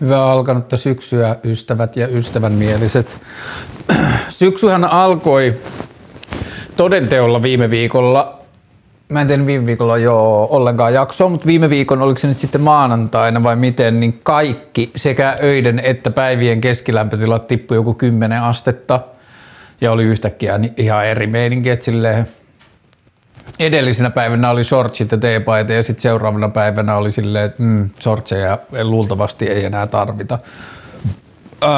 Hyvää alkanutta syksyä, ystävät ja ystävänmieliset. Syksyhän alkoi todenteolla viime viikolla. Mä en tehnyt viime viikolla jo ollenkaan jaksoa, mutta viime viikon, oliko se nyt sitten maanantaina vai miten, niin kaikki sekä öiden että päivien keskilämpötilat tippui joku 10 astetta. Ja oli yhtäkkiä ihan eri meininki, että silleen edellisenä päivänä oli shortsit ja teepaita ja sitten seuraavana päivänä oli silleen, että mm, shortseja luultavasti ei enää tarvita. Öö,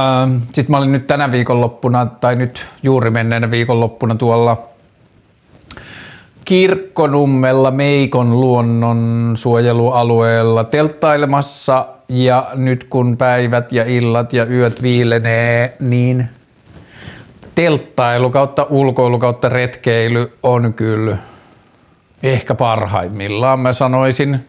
sitten mä olin nyt tänä viikonloppuna tai nyt juuri menneenä viikonloppuna tuolla Kirkkonummella Meikon luonnon suojelualueella telttailemassa ja nyt kun päivät ja illat ja yöt viilenee, niin telttailu kautta ulkoilu kautta retkeily on kyllä ehkä parhaimmillaan mä sanoisin.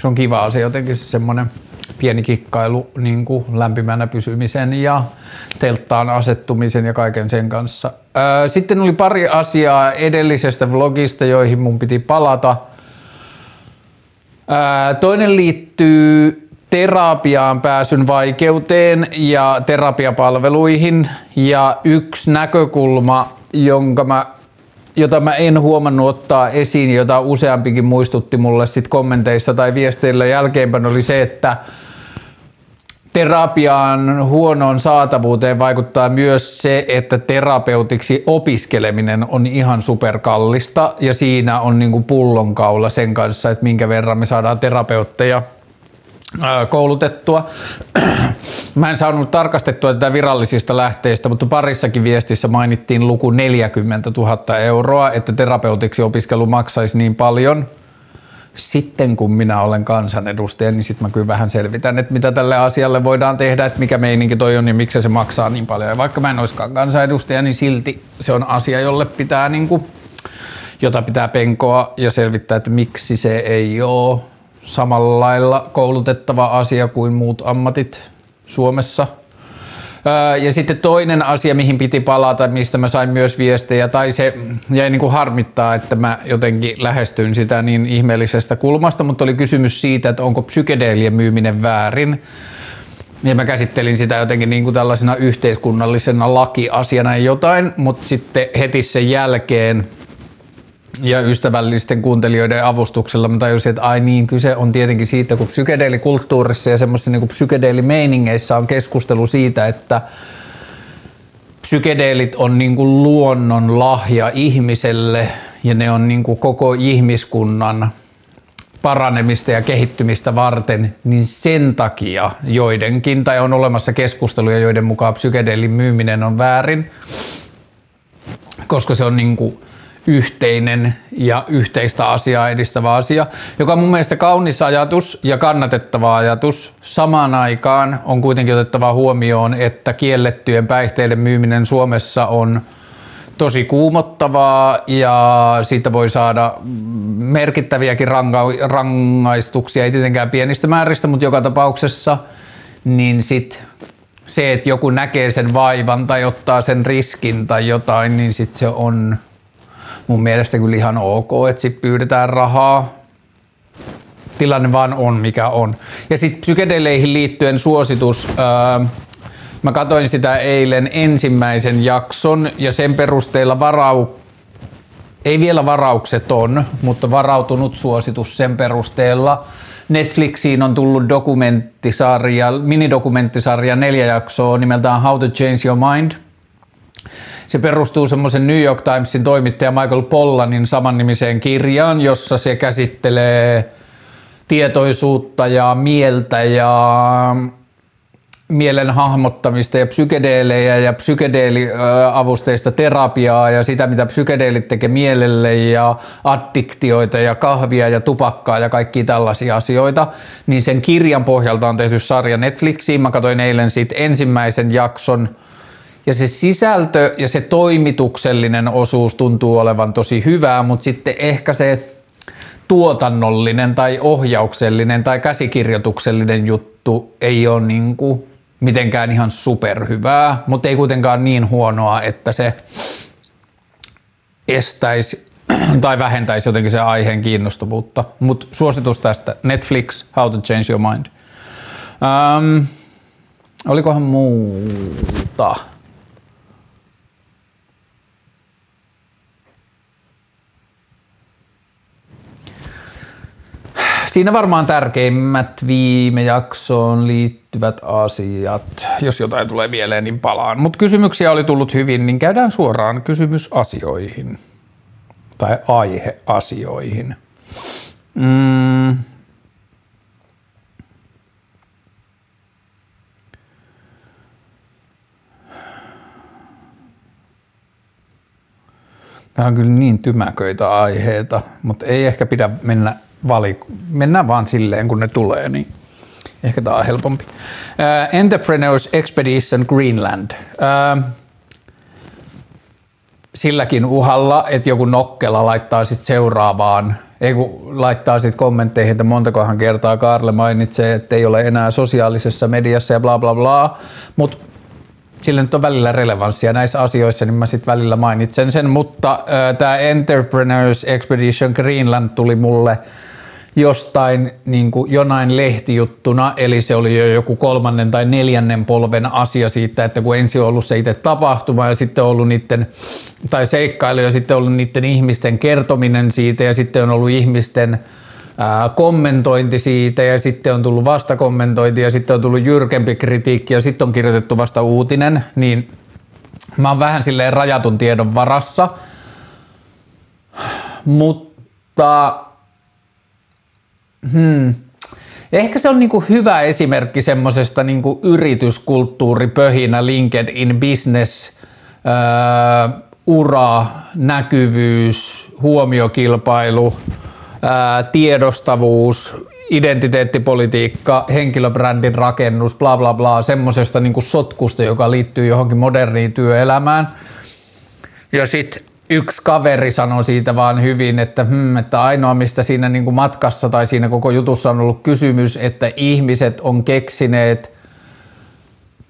Se on kiva asia jotenkin se semmoinen pieni kikkailu niin kuin lämpimänä pysymisen ja telttaan asettumisen ja kaiken sen kanssa. Sitten oli pari asiaa edellisestä vlogista, joihin mun piti palata. Toinen liittyy terapiaan pääsyn vaikeuteen ja terapiapalveluihin ja yksi näkökulma, jonka mä jota mä en huomannut ottaa esiin, jota useampikin muistutti mulle sit kommenteissa tai viesteillä jälkeenpäin, oli se, että terapian huonoon saatavuuteen vaikuttaa myös se, että terapeutiksi opiskeleminen on ihan superkallista ja siinä on niinku pullonkaula sen kanssa, että minkä verran me saadaan terapeutteja koulutettua. Mä en saanut tarkastettua tätä virallisista lähteistä, mutta parissakin viestissä mainittiin luku 40 000 euroa, että terapeutiksi opiskelu maksaisi niin paljon. Sitten kun minä olen kansanedustaja, niin sitten mä kyllä vähän selvitän, että mitä tälle asialle voidaan tehdä, että mikä meininki toi on ja miksi se maksaa niin paljon. Ja vaikka mä en olisikaan kansanedustaja, niin silti se on asia, jolle pitää niin kuin, jota pitää penkoa ja selvittää, että miksi se ei ole samalla lailla koulutettava asia kuin muut ammatit Suomessa. Ja sitten toinen asia, mihin piti palata, mistä mä sain myös viestejä, tai se jäi niin kuin harmittaa, että mä jotenkin lähestyin sitä niin ihmeellisestä kulmasta, mutta oli kysymys siitä, että onko psykedeelien myyminen väärin. Ja mä käsittelin sitä jotenkin niin kuin tällaisena yhteiskunnallisena lakiasiana jotain, mutta sitten heti sen jälkeen – ja ystävällisten kuuntelijoiden avustuksella. Mä tajusin, että ai niin, kyse on tietenkin siitä, kun psykedeelikulttuurissa ja semmoisissa niin psykedeelimeiningeissä on keskustelu siitä, että psykedeelit on niin kuin luonnon lahja ihmiselle ja ne on niin kuin koko ihmiskunnan paranemista ja kehittymistä varten, niin sen takia joidenkin, tai on olemassa keskusteluja, joiden mukaan psykedeelin myyminen on väärin, koska se on niin kuin yhteinen ja yhteistä asiaa edistävä asia, joka on mun mielestä kaunis ajatus ja kannatettava ajatus. Samaan aikaan on kuitenkin otettava huomioon, että kiellettyjen päihteiden myyminen Suomessa on tosi kuumottavaa ja siitä voi saada merkittäviäkin ranga- rangaistuksia, ei tietenkään pienistä määristä, mutta joka tapauksessa, niin sit se, että joku näkee sen vaivan tai ottaa sen riskin tai jotain, niin sit se on mun mielestä kyllä ihan ok, että sit pyydetään rahaa. Tilanne vaan on mikä on. Ja sitten psykedeleihin liittyen suositus. Öö, mä katsoin sitä eilen ensimmäisen jakson ja sen perusteella varau, ei vielä varaukseton, mutta varautunut suositus sen perusteella. Netflixiin on tullut dokumenttisarja, minidokumenttisarja neljä jaksoa nimeltään How to Change Your Mind – se perustuu semmoisen New York Timesin toimittaja Michael Pollanin samannimiseen kirjaan, jossa se käsittelee tietoisuutta ja mieltä ja mielen hahmottamista ja psykedeelejä ja psykedeeliavusteista terapiaa ja sitä, mitä psykedeelit tekee mielelle ja addiktioita ja kahvia ja tupakkaa ja kaikki tällaisia asioita, niin sen kirjan pohjalta on tehty sarja Netflixiin. Mä katsoin eilen siitä ensimmäisen jakson – ja se sisältö ja se toimituksellinen osuus tuntuu olevan tosi hyvää, mutta sitten ehkä se tuotannollinen tai ohjauksellinen tai käsikirjoituksellinen juttu ei ole niin kuin mitenkään ihan superhyvää, mutta ei kuitenkaan niin huonoa, että se estäisi tai vähentäisi jotenkin se aiheen kiinnostavuutta. Mutta suositus tästä, Netflix, How to Change Your Mind. Ähm, olikohan muuta? Siinä varmaan tärkeimmät viime jaksoon liittyvät asiat. Jos jotain tulee mieleen, niin palaan. Mutta kysymyksiä oli tullut hyvin, niin käydään suoraan kysymysasioihin. Tai aiheasioihin. Mm. Tämä on kyllä niin tymäköitä aiheita, mutta ei ehkä pidä mennä valiko. Mennään vaan silleen, kun ne tulee, niin ehkä tämä on helpompi. Uh, Entrepreneurs Expedition Greenland. Uh, silläkin uhalla, että joku nokkela laittaa sitten seuraavaan, ei kun laittaa sitten kommentteihin, että montakohan kertaa Karle mainitsee, että ei ole enää sosiaalisessa mediassa ja bla bla bla, mutta sillä nyt on välillä relevanssia näissä asioissa, niin mä sitten välillä mainitsen sen, mutta äh, tämä Entrepreneurs Expedition Greenland tuli mulle jostain niin kuin jonain lehtijuttuna, eli se oli jo joku kolmannen tai neljännen polven asia siitä, että kun ensin on ollut se itse tapahtuma ja sitten on ollut niiden, tai seikkailu ja sitten on ollut niiden ihmisten kertominen siitä ja sitten on ollut ihmisten ää, kommentointi siitä ja sitten on tullut vastakommentointi ja sitten on tullut jyrkempi kritiikki ja sitten on kirjoitettu vasta uutinen, niin mä oon vähän silleen rajatun tiedon varassa, mutta Hmm. Ehkä se on niinku hyvä esimerkki semmoisesta niinku yrityskulttuuripöhinä, LinkedIn business, öö, ura, näkyvyys, huomiokilpailu, öö, tiedostavuus, identiteettipolitiikka, henkilöbrändin rakennus, bla bla bla, semmoisesta niinku sotkusta, joka liittyy johonkin moderniin työelämään. Ja sitten yksi kaveri sanoi siitä vaan hyvin, että, hmm, että ainoa mistä siinä niin kuin matkassa tai siinä koko jutussa on ollut kysymys, että ihmiset on keksineet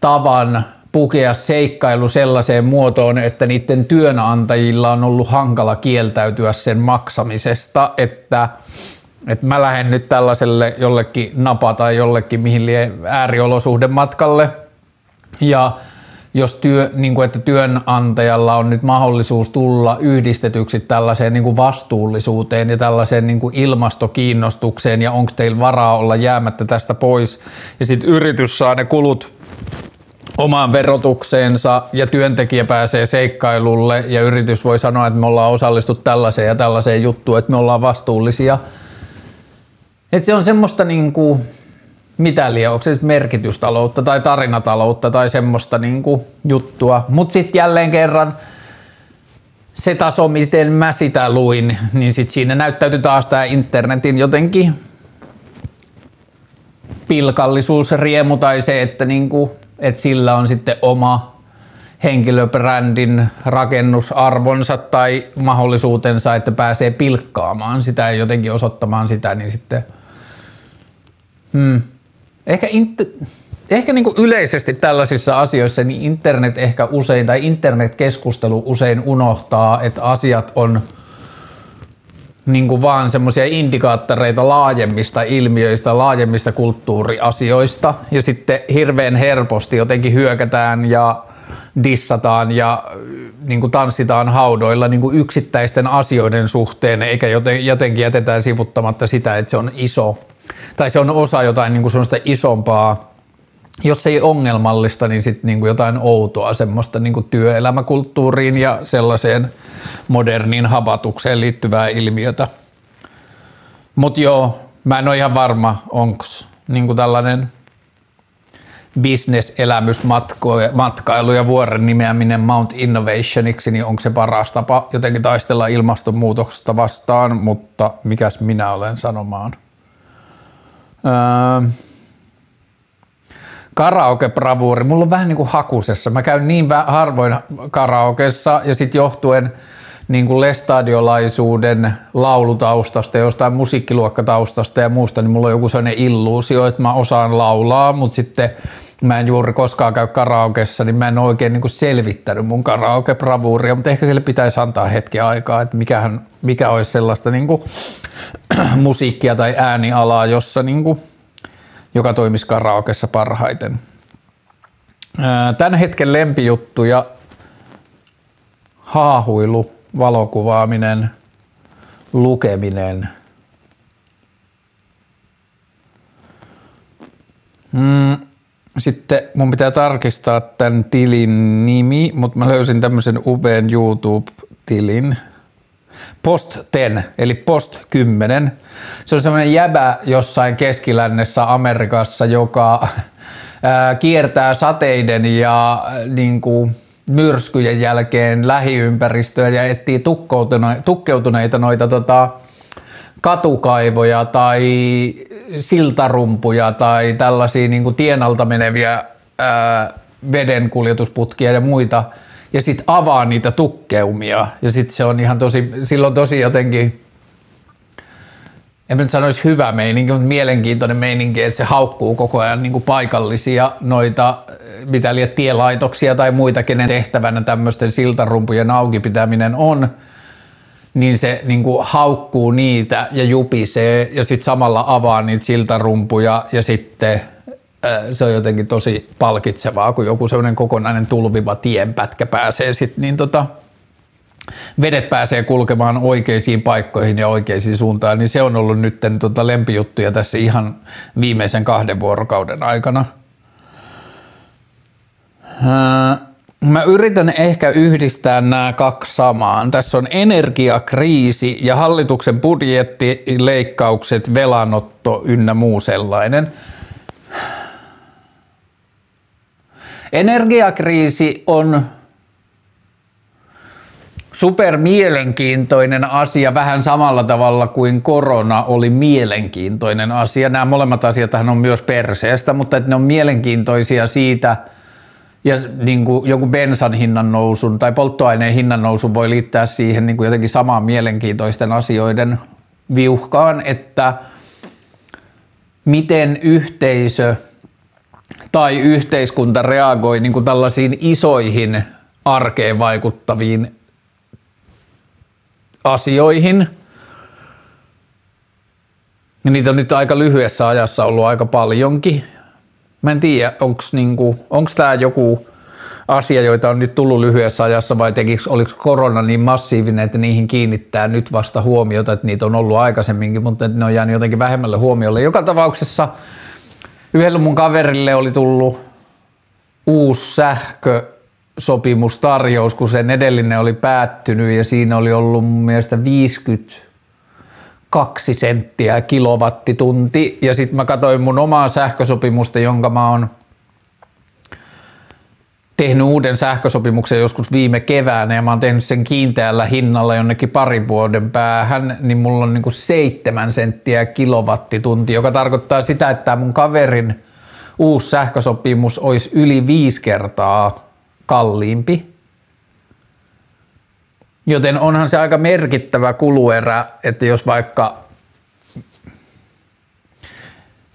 tavan pukea seikkailu sellaiseen muotoon, että niiden työnantajilla on ollut hankala kieltäytyä sen maksamisesta, että, että mä lähden nyt tällaiselle jollekin napa tai jollekin mihin ääriolosuhdematkalle ja jos työ, niin kuin, että työnantajalla on nyt mahdollisuus tulla yhdistetyksi tällaiseen niin kuin vastuullisuuteen ja tällaiseen niin kuin ilmastokiinnostukseen ja onko teillä varaa olla jäämättä tästä pois ja sitten yritys saa ne kulut omaan verotukseensa ja työntekijä pääsee seikkailulle ja yritys voi sanoa, että me ollaan osallistu tällaiseen ja tällaiseen juttuun, että me ollaan vastuullisia. Et se on semmoista niin kuin, mitä liian, onko se merkitystaloutta tai tarinataloutta tai semmoista niin kuin juttua. Mutta sitten jälleen kerran se taso, miten mä sitä luin, niin sitten siinä näyttäytyi taas tämä internetin jotenkin pilkallisuus, riemu tai se, että, niin kuin, että sillä on sitten oma henkilöbrändin rakennusarvonsa tai mahdollisuutensa, että pääsee pilkkaamaan sitä ja jotenkin osoittamaan sitä, niin sitten hmm, Ehkä, int- ehkä niin kuin yleisesti tällaisissa asioissa niin internet ehkä usein tai internetkeskustelu usein unohtaa, että asiat on niin kuin vaan semmoisia indikaattoreita laajemmista ilmiöistä, laajemmista kulttuuriasioista. Ja sitten hirveän helposti jotenkin hyökätään ja dissataan ja niin kuin tanssitaan haudoilla niin kuin yksittäisten asioiden suhteen, eikä jotenkin jätetään sivuttamatta sitä, että se on iso tai se on osa jotain niin kuin sellaista isompaa, jos ei ongelmallista, niin sitten niin jotain outoa semmoista niin kuin työelämäkulttuuriin ja sellaiseen moderniin habatukseen liittyvää ilmiötä. Mutta joo, mä en ole ihan varma, onko niin tällainen business-elämysmatkailu ja vuoren nimeäminen Mount Innovationiksi, niin onko se paras tapa jotenkin taistella ilmastonmuutoksesta vastaan, mutta mikäs minä olen sanomaan. Öö, karaoke-bravuuri. Mulla on vähän niin kuin hakusessa. Mä käyn niin harvoin karaokessa ja sitten johtuen niin kuin lestadiolaisuuden laulutaustasta, jostain musiikkiluokkataustasta ja muusta, niin mulla on joku sellainen illuusio, että mä osaan laulaa, mutta sitten mä en juuri koskaan käy karaokessa, niin mä en oikein niin kuin selvittänyt mun karaoke-bravuuria, mutta ehkä sille pitäisi antaa hetki aikaa, että mikähän, mikä olisi sellaista niin kuin, musiikkia tai äänialaa, jossa niin kuin, joka toimisi karaokessa parhaiten. Tämän hetken lempijuttuja, haahuilu, valokuvaaminen, lukeminen. Mm, sitten mun pitää tarkistaa tämän tilin nimi, mutta mä löysin tämmöisen upean YouTube-tilin. Post 10, eli Post 10. Se on semmoinen jäbä jossain keskilännessä Amerikassa, joka ää, kiertää sateiden ja niin kuin, myrskyjen jälkeen lähiympäristöä ja etsii tukkeutuneita noita tota, katukaivoja tai siltarumpuja tai tällaisia niin kuin tienalta meneviä ää, vedenkuljetusputkia ja muita. Ja sitten avaa niitä tukkeumia. Ja sitten se on ihan tosi, silloin tosi jotenkin en nyt sanoisi hyvä meininki, mutta mielenkiintoinen meininki, että se haukkuu koko ajan niin kuin paikallisia noita, mitä liian tielaitoksia tai muita, kenen tehtävänä tämmöisten siltarumpujen auki pitäminen on, niin se niin kuin haukkuu niitä ja jupisee ja sitten samalla avaa niitä siltarumpuja ja sitten se on jotenkin tosi palkitsevaa, kun joku sellainen kokonainen tulviva tienpätkä pääsee sitten niin tota, vedet pääsee kulkemaan oikeisiin paikkoihin ja oikeisiin suuntaan, niin se on ollut nyt tota lempijuttuja tässä ihan viimeisen kahden vuorokauden aikana. Mä yritän ehkä yhdistää nämä kaksi samaan. Tässä on energiakriisi ja hallituksen budjettileikkaukset, velanotto ynnä muu sellainen. Energiakriisi on super mielenkiintoinen asia vähän samalla tavalla kuin korona oli mielenkiintoinen asia. Nämä molemmat asiat on myös perseestä, mutta että ne on mielenkiintoisia siitä, ja niin kuin joku bensan hinnan nousun tai polttoaineen hinnan nousun voi liittää siihen niin kuin jotenkin samaan mielenkiintoisten asioiden viuhkaan, että miten yhteisö tai yhteiskunta reagoi niin kuin tällaisiin isoihin arkeen vaikuttaviin asioihin. Ja niitä on nyt aika lyhyessä ajassa ollut aika paljonkin. Mä en tiedä, onko niinku, tämä joku asia, joita on nyt tullut lyhyessä ajassa vai tekikö, oliko korona niin massiivinen, että niihin kiinnittää nyt vasta huomiota, että niitä on ollut aikaisemminkin, mutta ne on jäänyt jotenkin vähemmälle huomiolle. Joka tapauksessa yhdelle mun kaverille oli tullut uusi sähkö sopimustarjous, kun sen edellinen oli päättynyt ja siinä oli ollut mun mielestä 52 senttiä kilowattitunti. Ja sitten mä katsoin mun omaa sähkösopimusta, jonka mä oon tehnyt uuden sähkösopimuksen joskus viime keväänä ja mä oon tehnyt sen kiinteällä hinnalla jonnekin parin vuoden päähän, niin mulla on niinku seitsemän senttiä kilowattitunti, joka tarkoittaa sitä, että mun kaverin uusi sähkösopimus olisi yli viisi kertaa kalliimpi. Joten onhan se aika merkittävä kuluerä, että jos vaikka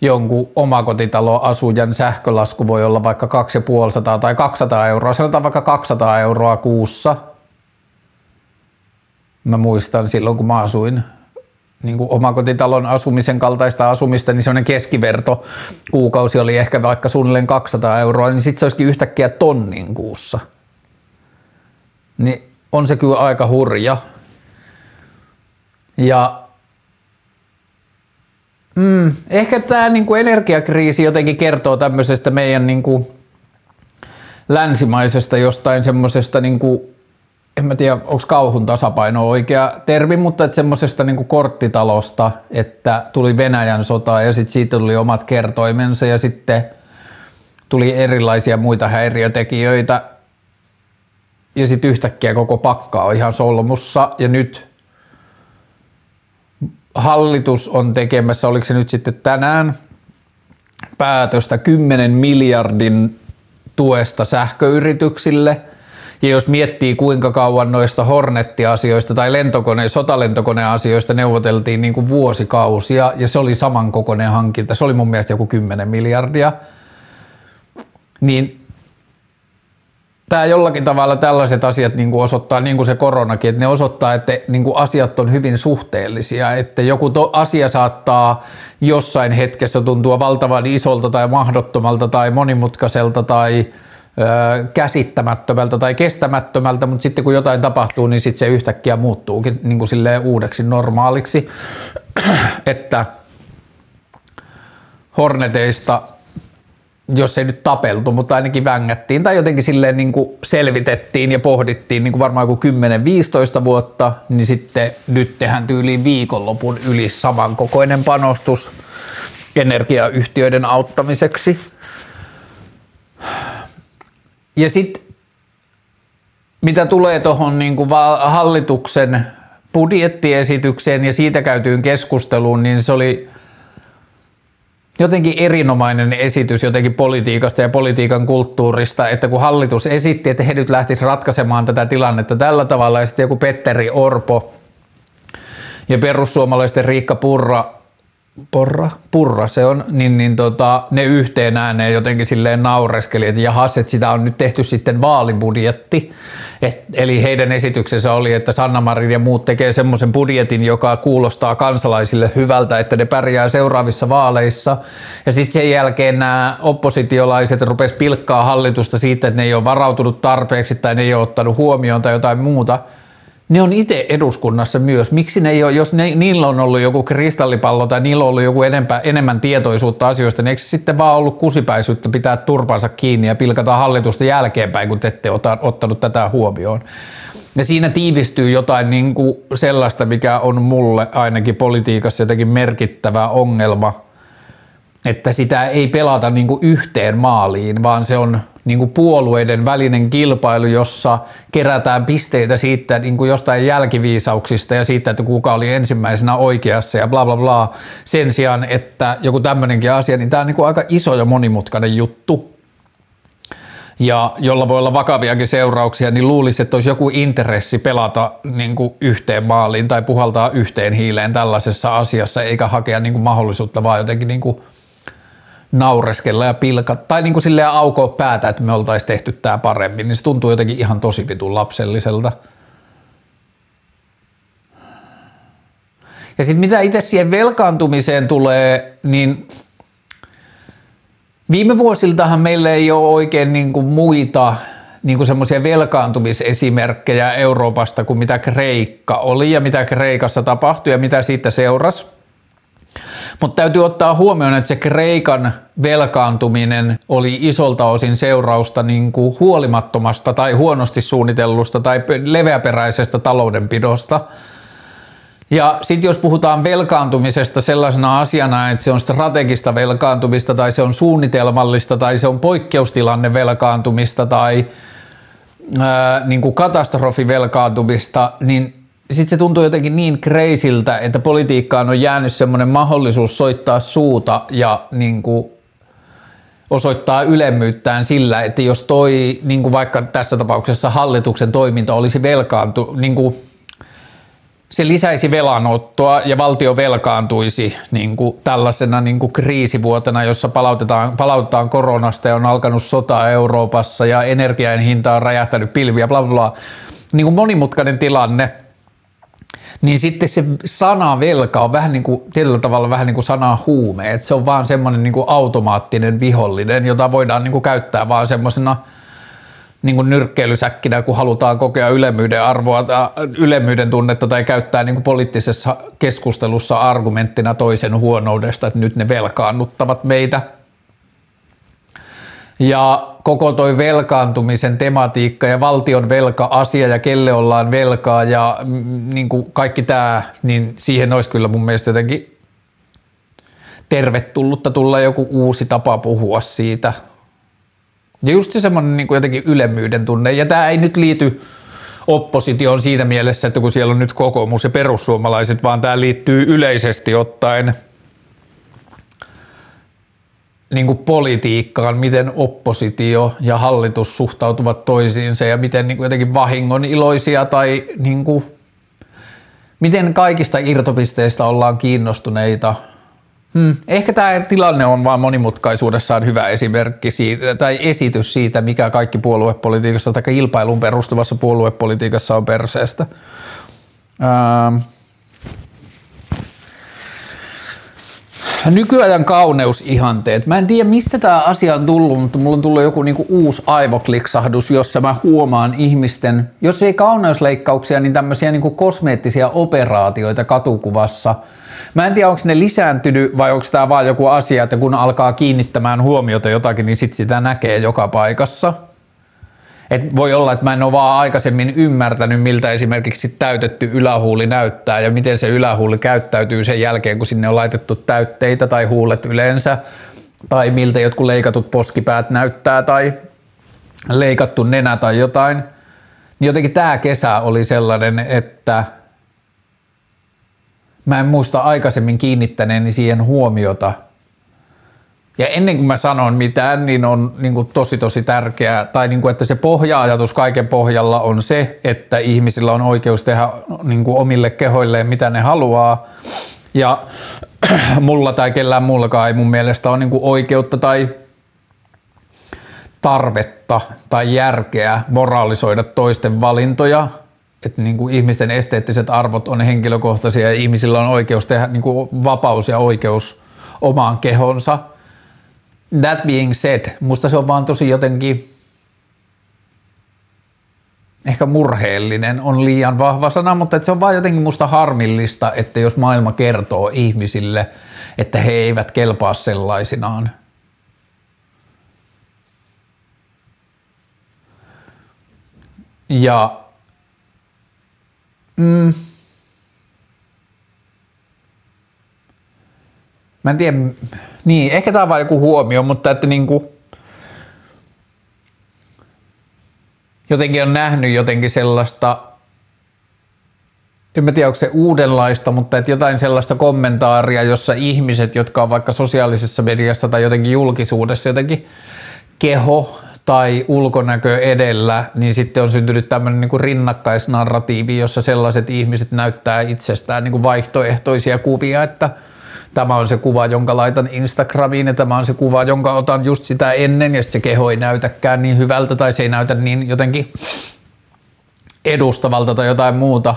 jonkun omakotitaloasujan sähkölasku voi olla vaikka 250 tai 200 euroa, sanotaan vaikka 200 euroa kuussa. Mä muistan silloin, kun mä asuin niin kuin omakotitalon asumisen kaltaista asumista, niin semmoinen keskiverto kuukausi oli ehkä vaikka suunnilleen 200 euroa, niin sitten se olisikin yhtäkkiä tonnin kuussa. Niin on se kyllä aika hurja. Ja mm, ehkä tämä niin kuin energiakriisi jotenkin kertoo tämmöisestä meidän niin kuin länsimaisesta jostain semmoisesta niin kuin en mä tiedä, onko kauhun tasapaino oikea termi, mutta että semmoisesta niin korttitalosta, että tuli Venäjän sota ja sitten siitä tuli omat kertoimensa ja sitten tuli erilaisia muita häiriötekijöitä. Ja sitten yhtäkkiä koko pakka on ihan solmussa ja nyt hallitus on tekemässä, oliko se nyt sitten tänään, päätöstä 10 miljardin tuesta sähköyrityksille – ja jos miettii kuinka kauan noista Hornetti-asioista tai lentokone, sotalentokoneasioista neuvoteltiin niin kuin vuosikausia ja se oli samankokoinen hankinta, se oli mun mielestä joku 10 miljardia, niin tämä jollakin tavalla tällaiset asiat niin kuin osoittaa, niin kuin se koronakin, että ne osoittaa, että niin kuin asiat on hyvin suhteellisia, että joku to, asia saattaa jossain hetkessä tuntua valtavan isolta tai mahdottomalta tai monimutkaiselta tai käsittämättömältä tai kestämättömältä, mutta sitten kun jotain tapahtuu, niin sitten se yhtäkkiä muuttuukin niin kuin uudeksi normaaliksi, että Horneteista jos ei nyt tapeltu, mutta ainakin vängättiin tai jotenkin silleen niin kuin selvitettiin ja pohdittiin niin kuin varmaan joku 10-15 vuotta, niin sitten nyt tehdään tyyliin viikonlopun yli samankokoinen panostus energiayhtiöiden auttamiseksi. Ja sitten mitä tulee tuohon niin kuin hallituksen budjettiesitykseen ja siitä käytyyn keskusteluun, niin se oli jotenkin erinomainen esitys jotenkin politiikasta ja politiikan kulttuurista, että kun hallitus esitti, että he nyt lähtisivät ratkaisemaan tätä tilannetta tällä tavalla, ja sitten joku Petteri Orpo ja perussuomalaisten Riikka Purra Porra, Purra se on, niin, niin tota, ne yhteen ääneen jotenkin silleen naureskeli, että jahas, että sitä on nyt tehty sitten vaalibudjetti. Et, eli heidän esityksensä oli, että Sanna Marin ja muut tekee semmoisen budjetin, joka kuulostaa kansalaisille hyvältä, että ne pärjää seuraavissa vaaleissa. Ja sitten sen jälkeen nämä oppositiolaiset rupes pilkkaa hallitusta siitä, että ne ei ole varautunut tarpeeksi tai ne ei ole ottanut huomioon tai jotain muuta – ne on itse eduskunnassa myös. Miksi ne ei ole, jos ne, niillä on ollut joku kristallipallo tai niillä on ollut joku enempää, enemmän tietoisuutta asioista, niin eikö sitten vaan ollut kusipäisyyttä pitää turpansa kiinni ja pilkata hallitusta jälkeenpäin, kun te ette ota, ottanut tätä huomioon. Ja siinä tiivistyy jotain niin kuin sellaista, mikä on mulle ainakin politiikassa jotenkin merkittävä ongelma, että sitä ei pelata niin kuin yhteen maaliin, vaan se on niin kuin puolueiden välinen kilpailu, jossa kerätään pisteitä siitä niin kuin jostain jälkiviisauksista ja siitä, että kuka oli ensimmäisenä oikeassa ja bla bla bla. Sen sijaan, että joku tämmöinenkin asia, niin tämä on niin kuin aika iso ja monimutkainen juttu ja jolla voi olla vakaviakin seurauksia, niin luulisi, että olisi joku intressi pelata niin kuin yhteen maaliin tai puhaltaa yhteen hiileen tällaisessa asiassa, eikä hakea niin kuin mahdollisuutta vaan jotenkin niin kuin naureskella ja pilka, tai niin kuin silleen aukoa päätä, että me oltaisiin tehty tämä paremmin, niin se tuntuu jotenkin ihan tosi vitun lapselliselta. Ja sitten mitä itse siihen velkaantumiseen tulee, niin viime vuosiltahan meillä ei ole oikein niin kuin muita niin kuin semmoisia velkaantumisesimerkkejä Euroopasta kuin mitä Kreikka oli ja mitä Kreikassa tapahtui ja mitä siitä seurasi. Mutta täytyy ottaa huomioon, että se Kreikan velkaantuminen oli isolta osin seurausta niin kuin huolimattomasta tai huonosti suunnitellusta tai leveäperäisestä taloudenpidosta. Ja sitten jos puhutaan velkaantumisesta sellaisena asiana, että se on strategista velkaantumista tai se on suunnitelmallista tai se on poikkeustilanne velkaantumista tai ää, niin kuin katastrofivelkaantumista, niin sitten se tuntuu jotenkin niin kreisiltä, että politiikkaan on jäänyt semmoinen mahdollisuus soittaa suuta ja niin kuin osoittaa ylemmyyttään sillä, että jos toi, niin kuin vaikka tässä tapauksessa hallituksen toiminta olisi velkaantu, niin kuin se lisäisi velanottoa ja valtio velkaantuisi niin kuin tällaisena niin kuin kriisivuotena, jossa palautetaan, palautetaan koronasta ja on alkanut sota Euroopassa ja energian hinta on räjähtänyt pilviä, bla bla bla. Niin kuin monimutkainen tilanne – niin sitten se sana velka on vähän niin kuin, tietyllä tavalla vähän niin kuin sana huume, että se on vaan semmoinen niin kuin automaattinen vihollinen, jota voidaan niin kuin käyttää vaan semmoisena niin kuin nyrkkeilysäkkinä, kun halutaan kokea ylemmyyden arvoa tai ylemmyyden tunnetta tai käyttää niin kuin poliittisessa keskustelussa argumenttina toisen huonoudesta, että nyt ne velkaannuttavat meitä – ja koko toi velkaantumisen tematiikka ja valtion velka-asia ja kelle ollaan velkaa ja mm, niin kuin kaikki tämä, niin siihen olisi kyllä mun mielestä jotenkin tervetullutta tulla joku uusi tapa puhua siitä. Ja just se semmoinen niin kuin jotenkin ylemmyyden tunne. Ja tämä ei nyt liity oppositioon siinä mielessä, että kun siellä on nyt kokoomus ja perussuomalaiset, vaan tämä liittyy yleisesti ottaen – niin kuin politiikkaan, miten oppositio ja hallitus suhtautuvat toisiinsa ja miten niin kuin jotenkin vahingon iloisia tai niin kuin, miten kaikista irtopisteistä ollaan kiinnostuneita. Hmm. Ehkä tämä tilanne on vain monimutkaisuudessaan hyvä esimerkki siitä, tai esitys siitä, mikä kaikki puoluepolitiikassa tai kilpailun perustuvassa puoluepolitiikassa on perseestä. Ähm. Nykyajan kauneusihanteet. Mä en tiedä, mistä tämä asia on tullut, mutta mulla on tullut joku niinku uusi aivokliksahdus, jossa mä huomaan ihmisten, jos ei kauneusleikkauksia, niin tämmöisiä niinku kosmeettisia operaatioita katukuvassa – Mä en tiedä, onko ne lisääntynyt vai onko tämä vaan joku asia, että kun alkaa kiinnittämään huomiota jotakin, niin sit sitä näkee joka paikassa. Et voi olla, että mä en ole vaan aikaisemmin ymmärtänyt, miltä esimerkiksi täytetty ylähuuli näyttää ja miten se ylähuuli käyttäytyy sen jälkeen, kun sinne on laitettu täytteitä tai huulet yleensä, tai miltä jotkut leikatut poskipäät näyttää tai leikattu nenä tai jotain. Niin jotenkin tämä kesä oli sellainen, että – mä en muista aikaisemmin kiinnittäneeni siihen huomiota. Ja ennen kuin mä sanon mitään, niin on niin kuin tosi tosi tärkeää, tai niin kuin, että se pohja-ajatus kaiken pohjalla on se, että ihmisillä on oikeus tehdä niin kuin omille kehoilleen mitä ne haluaa. Ja mulla tai kellään muullakaan ei mun mielestä ole niin kuin oikeutta tai tarvetta tai järkeä moraalisoida toisten valintoja – että niin kuin ihmisten esteettiset arvot on henkilökohtaisia ja ihmisillä on oikeus tehdä niin kuin vapaus ja oikeus omaan kehonsa. That being said, musta se on vaan tosi jotenkin ehkä murheellinen on liian vahva sana, mutta se on vaan jotenkin musta harmillista, että jos maailma kertoo ihmisille, että he eivät kelpaa sellaisinaan. Ja Mm. Mä en tiedä, niin ehkä tämä on vain joku huomio, mutta että niinku, jotenkin on nähnyt jotenkin sellaista, en mä tiedä onko se uudenlaista, mutta että jotain sellaista kommentaaria, jossa ihmiset, jotka on vaikka sosiaalisessa mediassa tai jotenkin julkisuudessa jotenkin keho tai ulkonäkö edellä, niin sitten on syntynyt tämmöinen niin rinnakkaisnarratiivi, jossa sellaiset ihmiset näyttää itsestään niin kuin vaihtoehtoisia kuvia, että tämä on se kuva, jonka laitan Instagramiin ja tämä on se kuva, jonka otan just sitä ennen ja se keho ei näytäkään niin hyvältä tai se ei näytä niin jotenkin edustavalta tai jotain muuta.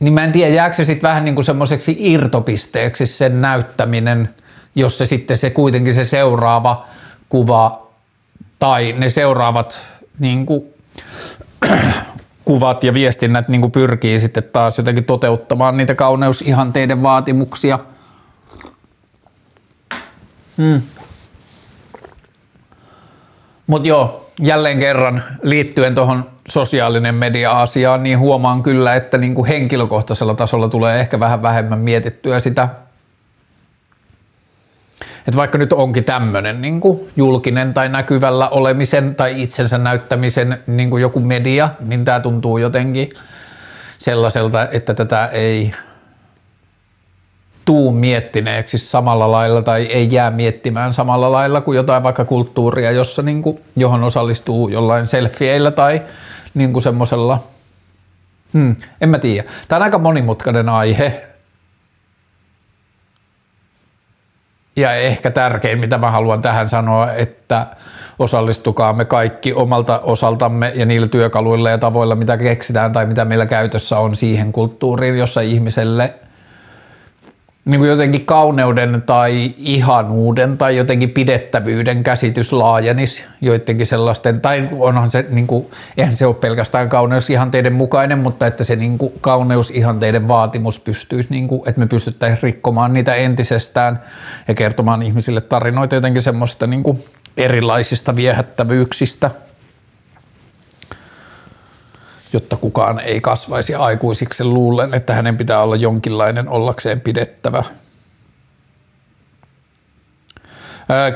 Niin mä en tiedä, jääkö se sitten vähän niin kuin semmoiseksi irtopisteeksi sen näyttäminen – jos se sitten se kuitenkin se seuraava kuva tai ne seuraavat niin kuin, kuvat ja viestinnät niin kuin pyrkii sitten taas jotenkin toteuttamaan niitä kauneusihanteiden vaatimuksia. Hmm. Mutta joo, jälleen kerran liittyen tuohon sosiaalinen media-asiaan, niin huomaan kyllä, että niin kuin henkilökohtaisella tasolla tulee ehkä vähän vähemmän mietittyä sitä että vaikka nyt onkin tämmöinen niin julkinen tai näkyvällä olemisen tai itsensä näyttämisen niin kuin joku media, niin tämä tuntuu jotenkin sellaiselta, että tätä ei tuu miettineeksi samalla lailla tai ei jää miettimään samalla lailla kuin jotain vaikka kulttuuria, jossa niin kuin, johon osallistuu jollain selfieillä tai niin kuin semmoisella, hmm, en mä tiedä. Tämä on aika monimutkainen aihe, ja ehkä tärkein, mitä mä haluan tähän sanoa, että osallistukaamme kaikki omalta osaltamme ja niillä työkaluilla ja tavoilla, mitä keksitään tai mitä meillä käytössä on siihen kulttuuriin, jossa ihmiselle – niin kuin jotenkin kauneuden tai ihanuuden tai jotenkin pidettävyyden käsitys laajenisi joidenkin sellaisten, tai onhan se, niin kuin, eihän se ole pelkästään kauneusihanteiden mukainen, mutta että se niin kuin, kauneusihanteiden vaatimus pystyisi, niin kuin, että me pystyttäisiin rikkomaan niitä entisestään ja kertomaan ihmisille tarinoita jotenkin semmoista niin kuin, erilaisista viehättävyyksistä – jotta kukaan ei kasvaisi aikuisiksi. Luullen, että hänen pitää olla jonkinlainen ollakseen pidettävä.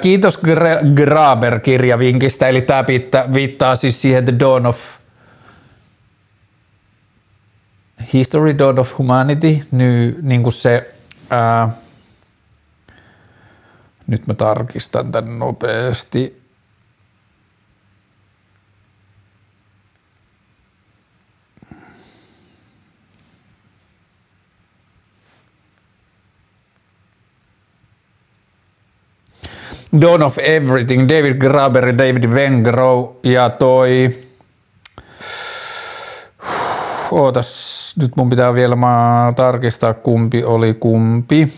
Kiitos Graber-kirjavinkistä, eli tämä viittaa siis siihen The Dawn of History, Dawn of Humanity, ny, niin kuin se, ää, nyt mä tarkistan tämän nopeasti, Dawn of Everything, David Graber ja David Vengrow ja toi ootas, nyt mun pitää vielä mä tarkistaa kumpi oli kumpi.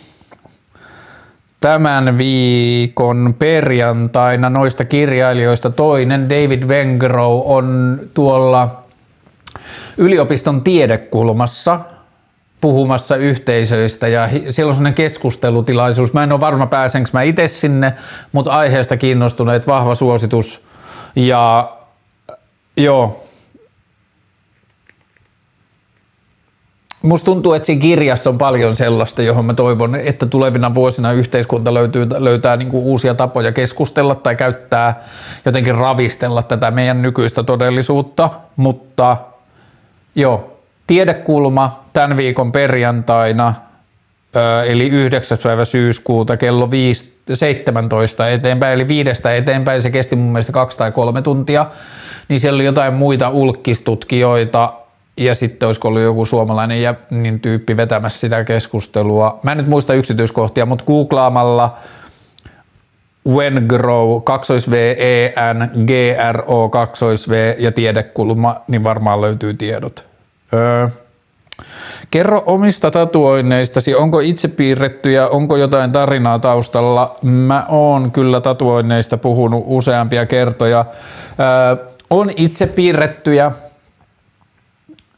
Tämän viikon perjantaina noista kirjailijoista toinen David Vengrow on tuolla yliopiston tiedekulmassa puhumassa yhteisöistä ja siellä on sellainen keskustelutilaisuus. Mä en ole varma pääsenkö mä itse sinne, mutta aiheesta kiinnostuneet vahva suositus. Ja joo, Musta tuntuu, että siinä kirjassa on paljon sellaista, johon mä toivon, että tulevina vuosina yhteiskunta löytyy, löytää niin kuin uusia tapoja keskustella tai käyttää, jotenkin ravistella tätä meidän nykyistä todellisuutta. Mutta joo, tiedekulma tämän viikon perjantaina, eli 9. päivä syyskuuta kello 5, 17 eteenpäin, eli viidestä eteenpäin, se kesti mun mielestä kaksi tai kolme tuntia, niin siellä oli jotain muita ulkkistutkijoita, ja sitten olisiko ollut joku suomalainen ja, niin tyyppi vetämässä sitä keskustelua. Mä en nyt muista yksityiskohtia, mutta googlaamalla When Grow, 2 V, E, N, G, R, O, 2 V ja tiedekulma, niin varmaan löytyy tiedot. Öö. Kerro omista tatuoinneistasi, onko itse piirretty ja onko jotain tarinaa taustalla? Mä oon kyllä tatuoinneista puhunut useampia kertoja. Öö, on itse piirrettyjä,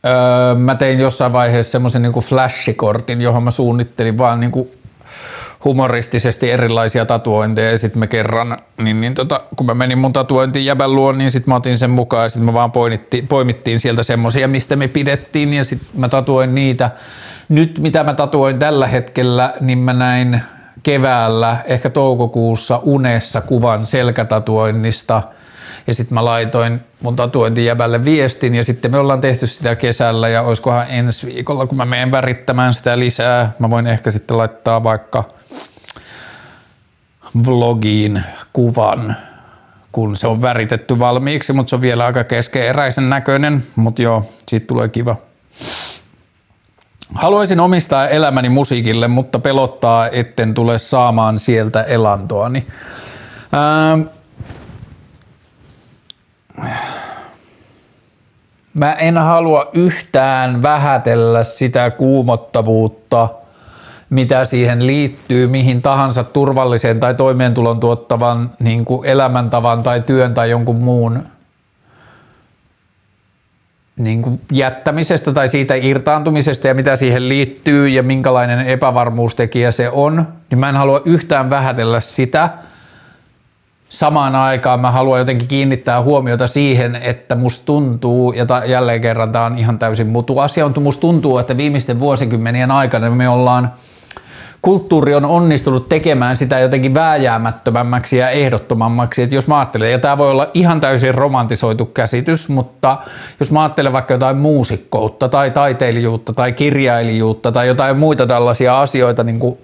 Öö, mä tein jossain vaiheessa semmoisen niin flashikortin, johon mä suunnittelin vaan niin kuin humoristisesti erilaisia tatuointeja ja sitten me kerran, niin, niin tota, kun mä menin mun tatuointiin jäbän luon, niin sitten mä otin sen mukaan ja sitten me vaan poimittiin, poimittiin sieltä semmoisia, mistä me pidettiin ja sitten mä tatuoin niitä. Nyt mitä mä tatuoin tällä hetkellä, niin mä näin keväällä, ehkä toukokuussa unessa kuvan selkätatuoinnista – ja sitten mä laitoin mun tatuointijäbälle viestin ja sitten me ollaan tehty sitä kesällä ja olisikohan ensi viikolla, kun mä menen värittämään sitä lisää, mä voin ehkä sitten laittaa vaikka vlogiin kuvan, kun se on väritetty valmiiksi, mutta se on vielä aika keskeeräisen näköinen, mutta joo, siitä tulee kiva. Haluaisin omistaa elämäni musiikille, mutta pelottaa, etten tule saamaan sieltä elantoani. Ähm, Mä en halua yhtään vähätellä sitä kuumottavuutta, mitä siihen liittyy, mihin tahansa turvalliseen tai toimeentulon tuottavan niin kuin elämäntavan tai työn tai jonkun muun niin kuin jättämisestä tai siitä irtaantumisesta ja mitä siihen liittyy ja minkälainen epävarmuustekijä se on, niin mä en halua yhtään vähätellä sitä – samaan aikaan mä haluan jotenkin kiinnittää huomiota siihen, että musta tuntuu, ja ta, jälleen kerran tämä on ihan täysin mutu asia, mutta musta tuntuu, että viimeisten vuosikymmenien aikana me ollaan, kulttuuri on onnistunut tekemään sitä jotenkin vääjäämättömämmäksi ja ehdottomammaksi, että jos mä ajattelen, ja tämä voi olla ihan täysin romantisoitu käsitys, mutta jos mä ajattelen vaikka jotain muusikkoutta tai taiteilijuutta tai kirjailijuutta tai jotain muita tällaisia asioita, niin kuin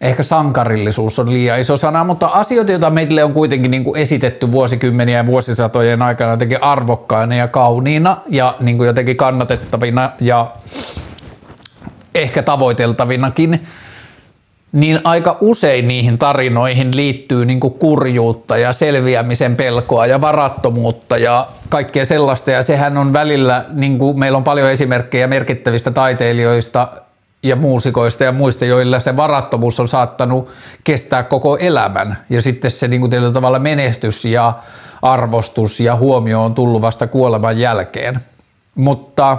ehkä sankarillisuus on liian iso sana, mutta asioita, joita meille on kuitenkin niin kuin esitetty vuosikymmeniä ja vuosisatojen aikana jotenkin arvokkaina ja kauniina ja niin kuin jotenkin kannatettavina ja ehkä tavoiteltavinakin, niin aika usein niihin tarinoihin liittyy niin kuin kurjuutta ja selviämisen pelkoa ja varattomuutta ja kaikkea sellaista. Ja sehän on välillä, niin kuin meillä on paljon esimerkkejä merkittävistä taiteilijoista, ja muusikoista ja muista, joilla se varattomuus on saattanut kestää koko elämän. Ja sitten se niin kuin tavalla menestys ja arvostus ja huomio on tullut vasta kuoleman jälkeen. Mutta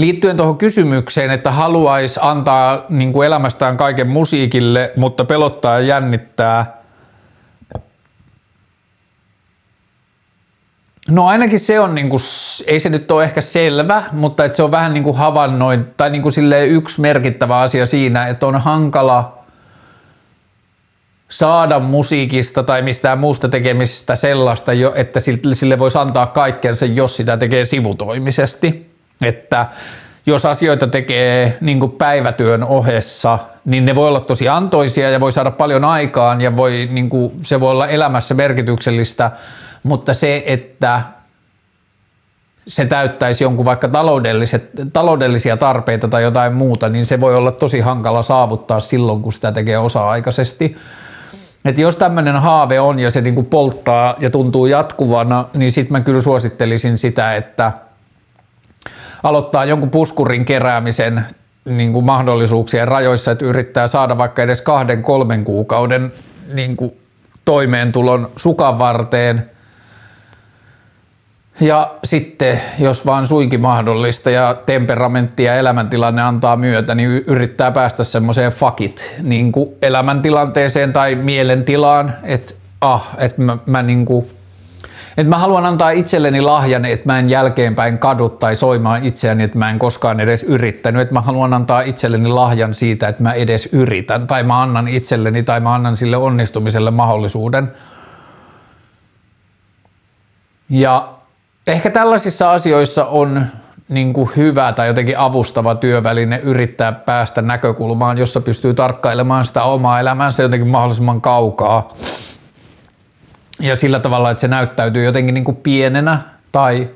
liittyen tuohon kysymykseen, että haluaisi antaa niin kuin elämästään kaiken musiikille, mutta pelottaa ja jännittää – No ainakin se on, niinku, ei se nyt ole ehkä selvä, mutta että se on vähän niinku havainnoin, tai niinku yksi merkittävä asia siinä, että on hankala saada musiikista tai mistään muusta tekemisestä sellaista, että sille voisi antaa kaikkensa, jos sitä tekee sivutoimisesti. Että jos asioita tekee niin päivätyön ohessa, niin ne voi olla tosi antoisia ja voi saada paljon aikaan ja voi, niin kuin, se voi olla elämässä merkityksellistä – mutta se, että se täyttäisi jonkun vaikka taloudelliset, taloudellisia tarpeita tai jotain muuta, niin se voi olla tosi hankala saavuttaa silloin, kun sitä tekee osa-aikaisesti. Et jos tämmöinen haave on ja se niinku polttaa ja tuntuu jatkuvana, niin sitten mä kyllä suosittelisin sitä, että aloittaa jonkun puskurin keräämisen niin kuin mahdollisuuksien rajoissa, että yrittää saada vaikka edes kahden, kolmen kuukauden niin kuin toimeentulon sukan varteen. Ja sitten, jos vaan suinkin mahdollista ja temperamentti ja elämäntilanne antaa myötä, niin yrittää päästä semmoiseen fakit niin elämäntilanteeseen tai mielentilaan, että ah, että mä, mä niin kuin et mä haluan antaa itselleni lahjan, että mä en jälkeenpäin kadu tai soimaa itseäni, että mä en koskaan edes yrittänyt. Että mä haluan antaa itselleni lahjan siitä, että mä edes yritän tai mä annan itselleni tai mä annan sille onnistumiselle mahdollisuuden. Ja ehkä tällaisissa asioissa on niin kuin hyvä tai jotenkin avustava työväline yrittää päästä näkökulmaan, jossa pystyy tarkkailemaan sitä omaa elämänsä jotenkin mahdollisimman kaukaa ja sillä tavalla, että se näyttäytyy jotenkin niin kuin pienenä tai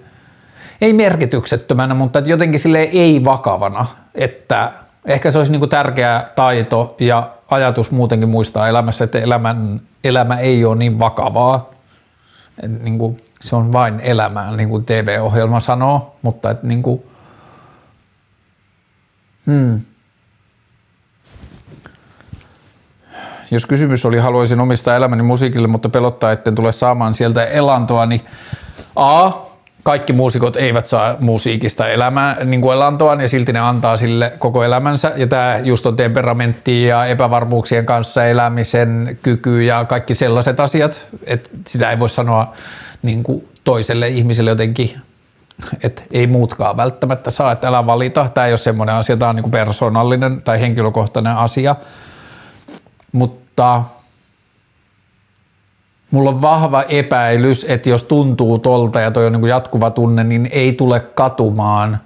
ei merkityksettömänä, mutta jotenkin sille ei vakavana, että ehkä se olisi niin kuin tärkeä taito ja ajatus muutenkin muistaa elämässä, että elämän, elämä ei ole niin vakavaa. niin kuin, se on vain elämää, niin kuin TV-ohjelma sanoo, mutta että niin kuin, hmm, Jos kysymys oli, haluaisin omistaa elämäni musiikille, mutta pelottaa, etten tule saamaan sieltä elantoa, niin A, kaikki muusikot eivät saa musiikista elämää, niin kuin elantoa, ja silti ne antaa sille koko elämänsä. Ja tämä just on temperamentti ja epävarmuuksien kanssa elämisen kyky ja kaikki sellaiset asiat, että sitä ei voi sanoa niin kuin toiselle ihmiselle jotenkin että ei muutkaan välttämättä saa, että älä valita. Tämä ei ole semmoinen asia, tämä on niin persoonallinen tai henkilökohtainen asia. Mutta mulla on vahva epäilys, että jos tuntuu tolta ja toi on niin jatkuva tunne, niin ei tule katumaan,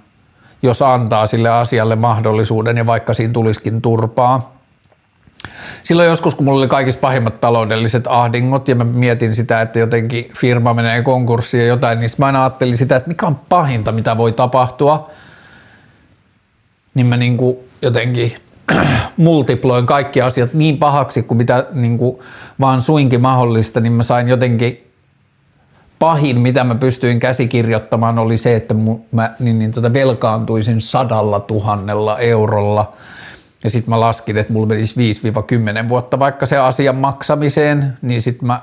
jos antaa sille asialle mahdollisuuden ja vaikka siinä tulisikin turpaa. Silloin joskus, kun mulla oli kaikista pahimmat taloudelliset ahdingot ja mä mietin sitä, että jotenkin firma menee konkurssiin ja jotain, niin mä aina ajattelin sitä, että mikä on pahinta, mitä voi tapahtua. Niin mä niin kuin jotenkin multiploin kaikki asiat niin pahaksi kuin mitä niin kuin vaan suinkin mahdollista, niin mä sain jotenkin pahin, mitä mä pystyin käsikirjoittamaan, oli se, että mä niin, niin, tota velkaantuisin sadalla tuhannella eurolla. Ja sitten mä laskin, että mulla menisi 5-10 vuotta vaikka se asian maksamiseen, niin sitten mä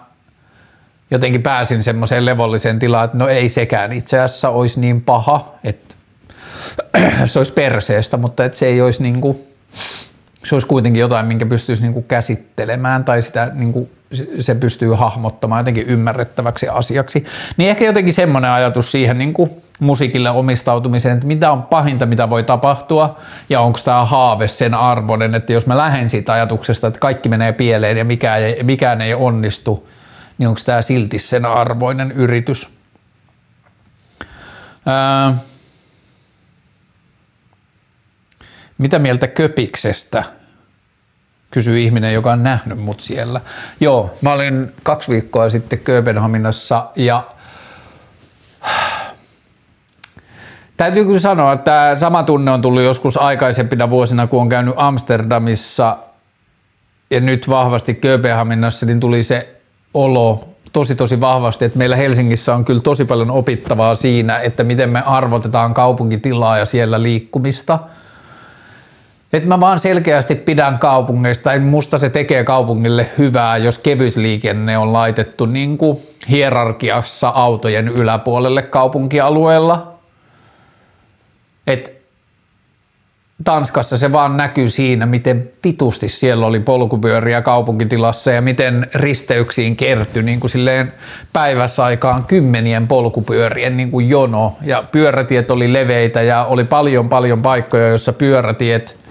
jotenkin pääsin semmoiseen levolliseen tilaan, että no ei sekään itse asiassa olisi niin paha, että se olisi perseestä, mutta että se ei olisi niin kuin se olisi kuitenkin jotain, minkä pystyisi niin kuin käsittelemään tai sitä niin kuin se pystyy hahmottamaan jotenkin ymmärrettäväksi asiaksi. Niin ehkä jotenkin semmoinen ajatus siihen niin kuin musiikille omistautumiseen, että mitä on pahinta, mitä voi tapahtua ja onko tämä haave sen arvoinen, että jos mä lähden siitä ajatuksesta, että kaikki menee pieleen ja mikään ei, mikään ei onnistu, niin onko tämä silti sen arvoinen yritys. Öö, Mitä mieltä Köpiksestä? Kysyy ihminen, joka on nähnyt mut siellä. Joo, mä olin kaksi viikkoa sitten Kööpenhaminassa ja Täytyy kyllä sanoa, että tämä sama tunne on tullut joskus aikaisempina vuosina, kun on käynyt Amsterdamissa ja nyt vahvasti Kööpenhaminassa, niin tuli se olo tosi tosi vahvasti, että meillä Helsingissä on kyllä tosi paljon opittavaa siinä, että miten me arvotetaan kaupunkitilaa ja siellä liikkumista – että mä vaan selkeästi pidän kaupungeista, ja musta se tekee kaupungille hyvää, jos kevyt liikenne on laitettu niin kuin hierarkiassa autojen yläpuolelle kaupunkialueella. Et Tanskassa se vaan näkyy siinä, miten vitusti siellä oli polkupyöriä kaupunkitilassa ja miten risteyksiin kertyi niin kuin silleen päivässä aikaan kymmenien polkupyörien niin kuin jono ja pyörätiet oli leveitä ja oli paljon paljon paikkoja, joissa pyörätiet –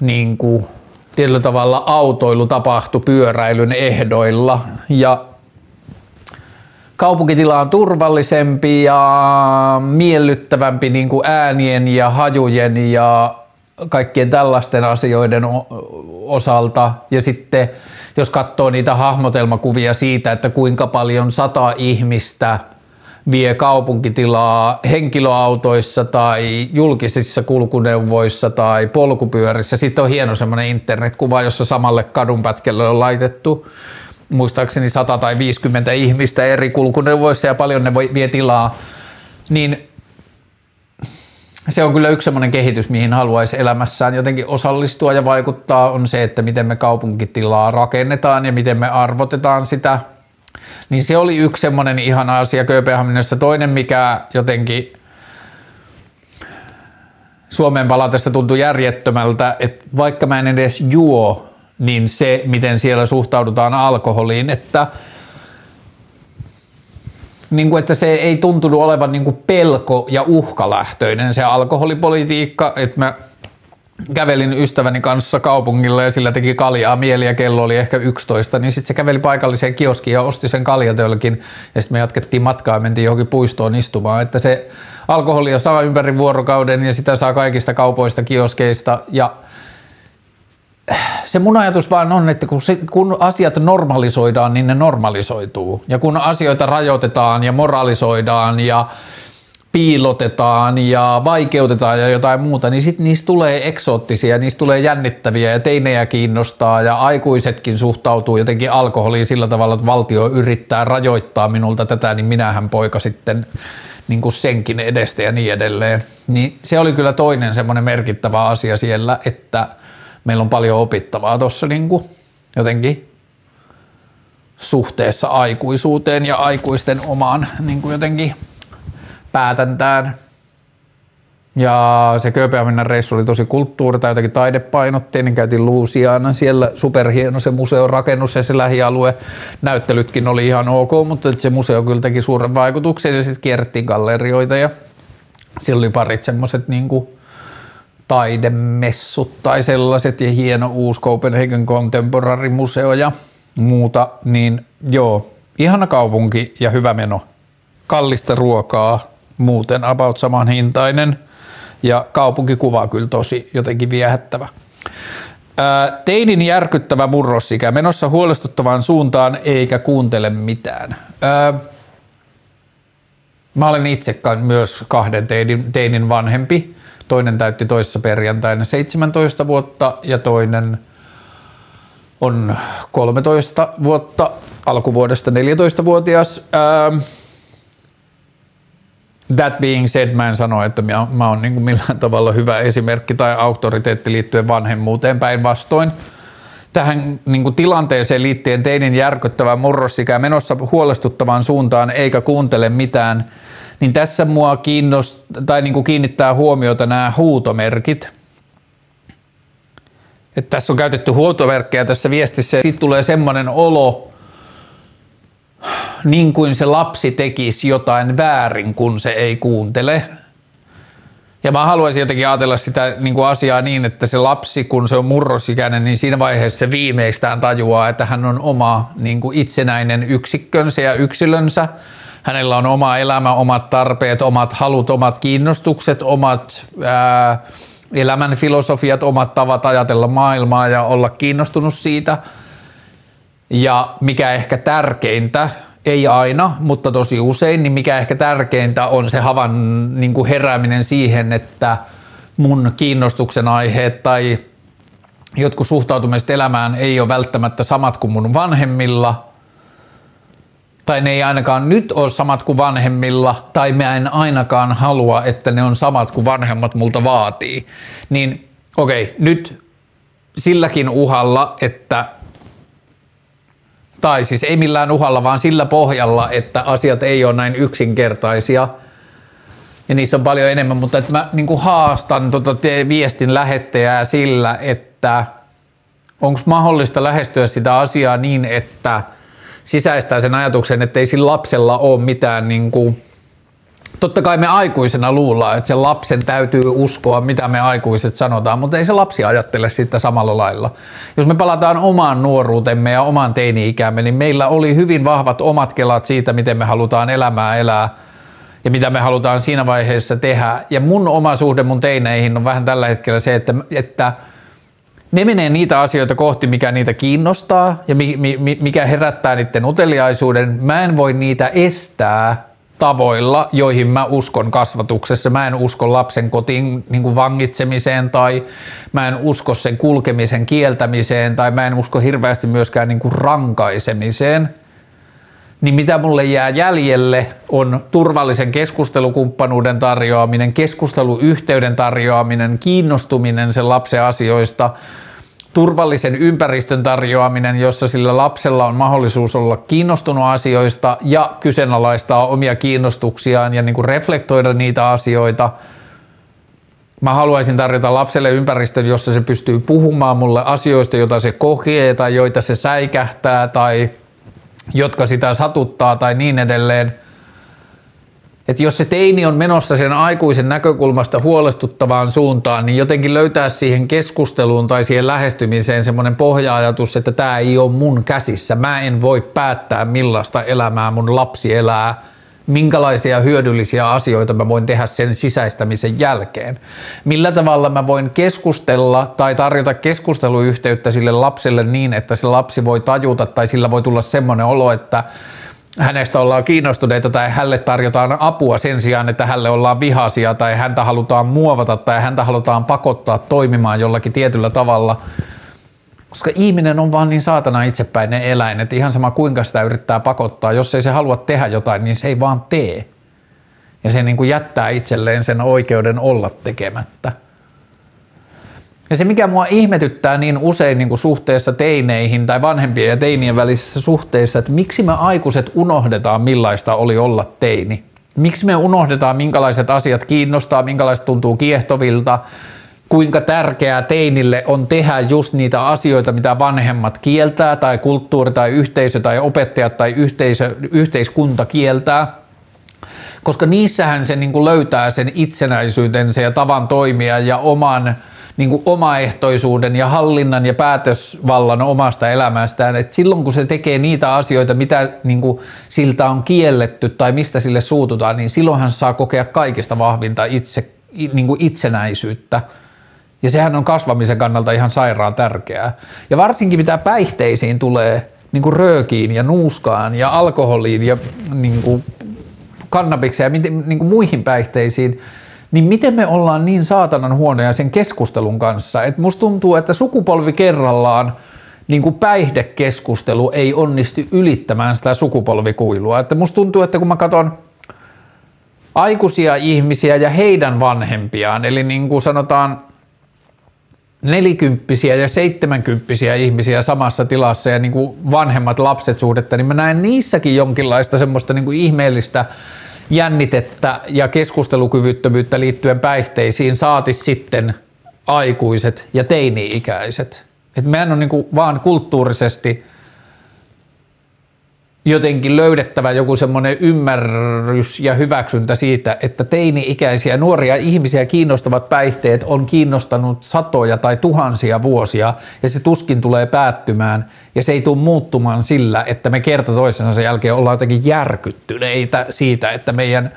niin kuin, tietyllä tavalla autoilu tapahtui pyöräilyn ehdoilla ja kaupunkitila on turvallisempi ja miellyttävämpi niin kuin äänien ja hajujen ja kaikkien tällaisten asioiden osalta. Ja sitten jos katsoo niitä hahmotelmakuvia siitä, että kuinka paljon sata ihmistä vie kaupunkitilaa henkilöautoissa tai julkisissa kulkuneuvoissa tai polkupyörissä. Sitten on hieno semmoinen internetkuva, jossa samalle kadunpätkälle on laitettu muistaakseni 100 tai 50 ihmistä eri kulkuneuvoissa ja paljon ne voi, vie tilaa. Niin se on kyllä yksi semmoinen kehitys, mihin haluaisi elämässään jotenkin osallistua ja vaikuttaa, on se, että miten me kaupunkitilaa rakennetaan ja miten me arvotetaan sitä. Niin se oli yksi semmoinen ihana asia Kööpenhaminassa. Toinen, mikä jotenkin Suomeen palatessa tuntui järjettömältä, että vaikka mä en edes juo, niin se, miten siellä suhtaudutaan alkoholiin, että – niin kuin, että se ei tuntunut olevan niin kuin pelko- ja uhkalähtöinen se alkoholipolitiikka, että mä kävelin ystäväni kanssa kaupungilla ja sillä teki kaljaa mieli ja kello oli ehkä 11, niin sitten se käveli paikalliseen kioskiin ja osti sen kaljatölkin ja sitten me jatkettiin matkaa ja mentiin johonkin puistoon istumaan, että se alkoholia saa ympäri vuorokauden ja sitä saa kaikista kaupoista, kioskeista. Ja se mun ajatus vaan on, että kun, se, kun asiat normalisoidaan, niin ne normalisoituu. Ja kun asioita rajoitetaan ja moralisoidaan ja piilotetaan ja vaikeutetaan ja jotain muuta, niin sitten niistä tulee eksoottisia, niistä tulee jännittäviä ja teinejä kiinnostaa ja aikuisetkin suhtautuu jotenkin alkoholiin sillä tavalla, että valtio yrittää rajoittaa minulta tätä, niin minähän poika sitten niin kuin senkin edestä ja niin edelleen. Niin se oli kyllä toinen semmoinen merkittävä asia siellä, että – meillä on paljon opittavaa tuossa niin jotenkin suhteessa aikuisuuteen ja aikuisten omaan niin kuin jotenkin päätäntään. Ja se Kööpenhaminan reissu oli tosi kulttuuri- tai jotenkin taidepainotteinen. Käytiin Luusiana, siellä superhieno se museon rakennus ja se lähialue. Näyttelytkin oli ihan ok, mutta se museo kyllä teki suuren vaikutuksen ja sitten kierrettiin gallerioita ja siellä oli parit semmoiset niin taidemessut tai sellaiset ja hieno uusi Copenhagen Contemporary Museo ja muuta, niin joo, ihana kaupunki ja hyvä meno. Kallista ruokaa, muuten about saman hintainen ja kaupunkikuva kyllä tosi jotenkin viehättävä. Teinin järkyttävä murrosikä menossa huolestuttavaan suuntaan eikä kuuntele mitään. Mä olen itse myös kahden teinin, teinin vanhempi Toinen täytti toissa perjantaina 17 vuotta ja toinen on 13 vuotta, alkuvuodesta 14-vuotias. Ähm, that being said, mä en sano, että mä, mä oon niin millään tavalla hyvä esimerkki tai auktoriteetti liittyen vanhemmuuteen päinvastoin. Tähän niin tilanteeseen liittyen teinin järkyttävä murrosikä menossa huolestuttavaan suuntaan eikä kuuntele mitään – niin tässä mua kiinnost, tai niin kiinnittää huomiota nämä huutomerkit. Että tässä on käytetty huutomerkkejä tässä viestissä ja sitten tulee semmoinen olo, niin kuin se lapsi tekisi jotain väärin, kun se ei kuuntele. Ja mä haluaisin jotenkin ajatella sitä niin kuin asiaa niin, että se lapsi, kun se on murrosikäinen, niin siinä vaiheessa se viimeistään tajuaa, että hän on oma niin kuin itsenäinen yksikkönsä ja yksilönsä – hänellä on oma elämä, omat tarpeet, omat halut, omat kiinnostukset, omat ää, elämän filosofiat, omat tavat ajatella maailmaa ja olla kiinnostunut siitä. Ja mikä ehkä tärkeintä, ei aina, mutta tosi usein, niin mikä ehkä tärkeintä on se havan niin kuin herääminen siihen, että mun kiinnostuksen aiheet tai jotkut suhtautumiset elämään ei ole välttämättä samat kuin mun vanhemmilla – tai ne ei ainakaan nyt ole samat kuin vanhemmilla, tai mä en ainakaan halua, että ne on samat kuin vanhemmat multa vaatii, niin okei, okay, nyt silläkin uhalla, että tai siis ei millään uhalla, vaan sillä pohjalla, että asiat ei ole näin yksinkertaisia. Ja niissä on paljon enemmän, mutta että mä niin haastan tota viestin lähettäjää sillä, että onko mahdollista lähestyä sitä asiaa niin, että – sisäistää sen ajatuksen, että ei sillä lapsella ole mitään niin kuin, Totta kai me aikuisena luullaan, että sen lapsen täytyy uskoa, mitä me aikuiset sanotaan, mutta ei se lapsi ajattele sitä samalla lailla. Jos me palataan omaan nuoruutemme ja omaan teini-ikämme, niin meillä oli hyvin vahvat omat kelat siitä, miten me halutaan elämää elää ja mitä me halutaan siinä vaiheessa tehdä. Ja mun oma suhde mun teineihin on vähän tällä hetkellä se, että, että – ne menee niitä asioita kohti, mikä niitä kiinnostaa ja mikä herättää niiden uteliaisuuden. Mä en voi niitä estää tavoilla, joihin mä uskon kasvatuksessa. Mä en usko lapsen kotiin niin kuin vangitsemiseen tai mä en usko sen kulkemisen kieltämiseen tai mä en usko hirveästi myöskään niin kuin rankaisemiseen. Niin mitä mulle jää jäljelle on turvallisen keskustelukumppanuuden tarjoaminen, keskusteluyhteyden tarjoaminen, kiinnostuminen sen lapsen asioista – turvallisen ympäristön tarjoaminen, jossa sillä lapsella on mahdollisuus olla kiinnostunut asioista ja kyseenalaistaa omia kiinnostuksiaan ja niin kuin reflektoida niitä asioita. Mä haluaisin tarjota lapselle ympäristön, jossa se pystyy puhumaan mulle asioista, joita se kokee tai joita se säikähtää tai jotka sitä satuttaa tai niin edelleen – että jos se teini on menossa sen aikuisen näkökulmasta huolestuttavaan suuntaan, niin jotenkin löytää siihen keskusteluun tai siihen lähestymiseen semmoinen pohja-ajatus, että tämä ei ole mun käsissä. Mä en voi päättää millaista elämää mun lapsi elää, minkälaisia hyödyllisiä asioita mä voin tehdä sen sisäistämisen jälkeen. Millä tavalla mä voin keskustella tai tarjota keskusteluyhteyttä sille lapselle niin, että se lapsi voi tajuta tai sillä voi tulla semmoinen olo, että hänestä ollaan kiinnostuneita tai hälle tarjotaan apua sen sijaan, että hälle ollaan vihaisia tai häntä halutaan muovata tai häntä halutaan pakottaa toimimaan jollakin tietyllä tavalla. Koska ihminen on vaan niin saatana itsepäinen eläin, että ihan sama kuinka sitä yrittää pakottaa, jos ei se halua tehdä jotain, niin se ei vaan tee. Ja se niin kuin jättää itselleen sen oikeuden olla tekemättä. Ja se, mikä mua ihmetyttää niin usein niin kuin suhteessa teineihin tai vanhempien ja teinien välisissä suhteissa, että miksi me aikuiset unohdetaan, millaista oli olla teini. Miksi me unohdetaan, minkälaiset asiat kiinnostaa, minkälaiset tuntuu kiehtovilta, kuinka tärkeää teinille on tehdä just niitä asioita, mitä vanhemmat kieltää, tai kulttuuri, tai yhteisö, tai opettajat, tai yhteisö, yhteiskunta kieltää. Koska niissähän se niin löytää sen itsenäisyytensä ja tavan toimia ja oman niin kuin omaehtoisuuden ja hallinnan ja päätösvallan omasta elämästään, että silloin kun se tekee niitä asioita, mitä niin kuin siltä on kielletty tai mistä sille suututaan, niin silloinhan saa kokea kaikista vahvinta itse, niin kuin itsenäisyyttä. Ja sehän on kasvamisen kannalta ihan sairaan tärkeää. Ja varsinkin mitä päihteisiin tulee, niin kuin röökiin ja nuuskaan ja alkoholiin ja niin kuin kannabikseen ja niin kuin muihin päihteisiin, niin miten me ollaan niin saatanan huonoja sen keskustelun kanssa, että musta tuntuu, että sukupolvi kerrallaan niin kuin päihdekeskustelu ei onnistu ylittämään sitä sukupolvikuilua. Että musta tuntuu, että kun mä katson aikuisia ihmisiä ja heidän vanhempiaan, eli niin kuin sanotaan nelikymppisiä ja seitsemänkymppisiä ihmisiä samassa tilassa ja niin kuin vanhemmat lapset suhdetta, niin mä näen niissäkin jonkinlaista semmoista niin kuin ihmeellistä jännitettä ja keskustelukyvyttömyyttä liittyen päihteisiin saati sitten aikuiset ja teini-ikäiset. Et meidän on niinku vaan kulttuurisesti jotenkin löydettävä joku semmoinen ymmärrys ja hyväksyntä siitä, että teini-ikäisiä nuoria ihmisiä kiinnostavat päihteet on kiinnostanut satoja tai tuhansia vuosia ja se tuskin tulee päättymään ja se ei tule muuttumaan sillä, että me kerta toisensa jälkeen ollaan jotenkin järkyttyneitä siitä, että meidän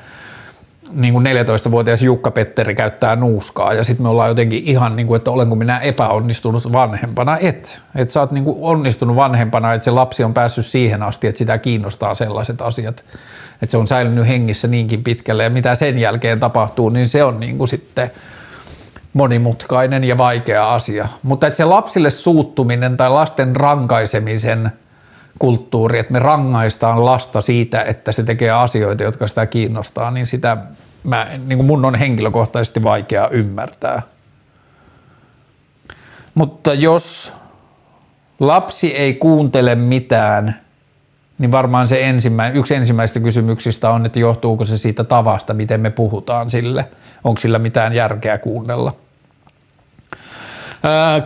niin kuin 14-vuotias Jukka Petteri käyttää nuuskaa ja sitten me ollaan jotenkin ihan niin kuin, että olenko minä epäonnistunut vanhempana. Et, et sä oot niin kuin onnistunut vanhempana, että se lapsi on päässyt siihen asti, että sitä kiinnostaa sellaiset asiat, että se on säilynyt hengissä niinkin pitkälle ja mitä sen jälkeen tapahtuu, niin se on niin kuin sitten monimutkainen ja vaikea asia. Mutta että se lapsille suuttuminen tai lasten rankaisemisen kulttuuri, että me rangaistaan lasta siitä, että se tekee asioita, jotka sitä kiinnostaa, niin sitä mä, niin kuin mun on henkilökohtaisesti vaikea ymmärtää. Mutta jos lapsi ei kuuntele mitään, niin varmaan se ensimmäinen, yksi ensimmäistä kysymyksistä on, että johtuuko se siitä tavasta, miten me puhutaan sille. Onko sillä mitään järkeä kuunnella?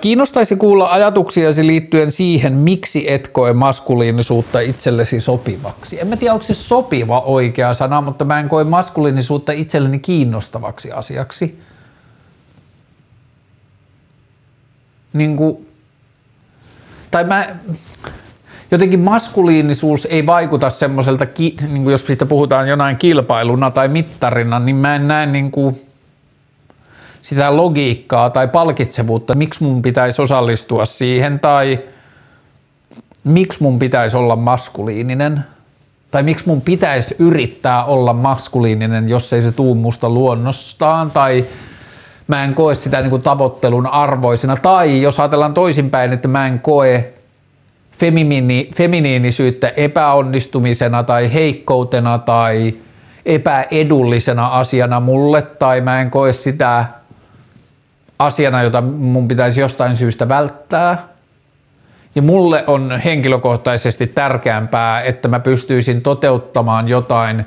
Kiinnostaisi kuulla ajatuksiasi liittyen siihen, miksi et koe maskuliinisuutta itsellesi sopivaksi. En mä tiedä, onko se sopiva oikea sana, mutta mä en koe maskuliinisuutta itselleni kiinnostavaksi asiaksi. Niin kuin, tai mä, jotenkin maskuliinisuus ei vaikuta semmoiselta, niin jos siitä puhutaan jonain kilpailuna tai mittarina, niin mä en näe niin kuin, sitä logiikkaa tai palkitsevuutta, miksi mun pitäisi osallistua siihen tai miksi mun pitäisi olla maskuliininen. tai miksi mun pitäisi yrittää olla maskuliininen, jos ei se tuu musta luonnostaan, tai mä en koe sitä niin kuin tavoittelun arvoisena, tai jos ajatellaan toisinpäin, että mä en koe feminiini, feminiinisyyttä epäonnistumisena tai heikkoutena tai epäedullisena asiana mulle, tai mä en koe sitä asiana, jota mun pitäisi jostain syystä välttää. Ja mulle on henkilökohtaisesti tärkeämpää, että mä pystyisin toteuttamaan jotain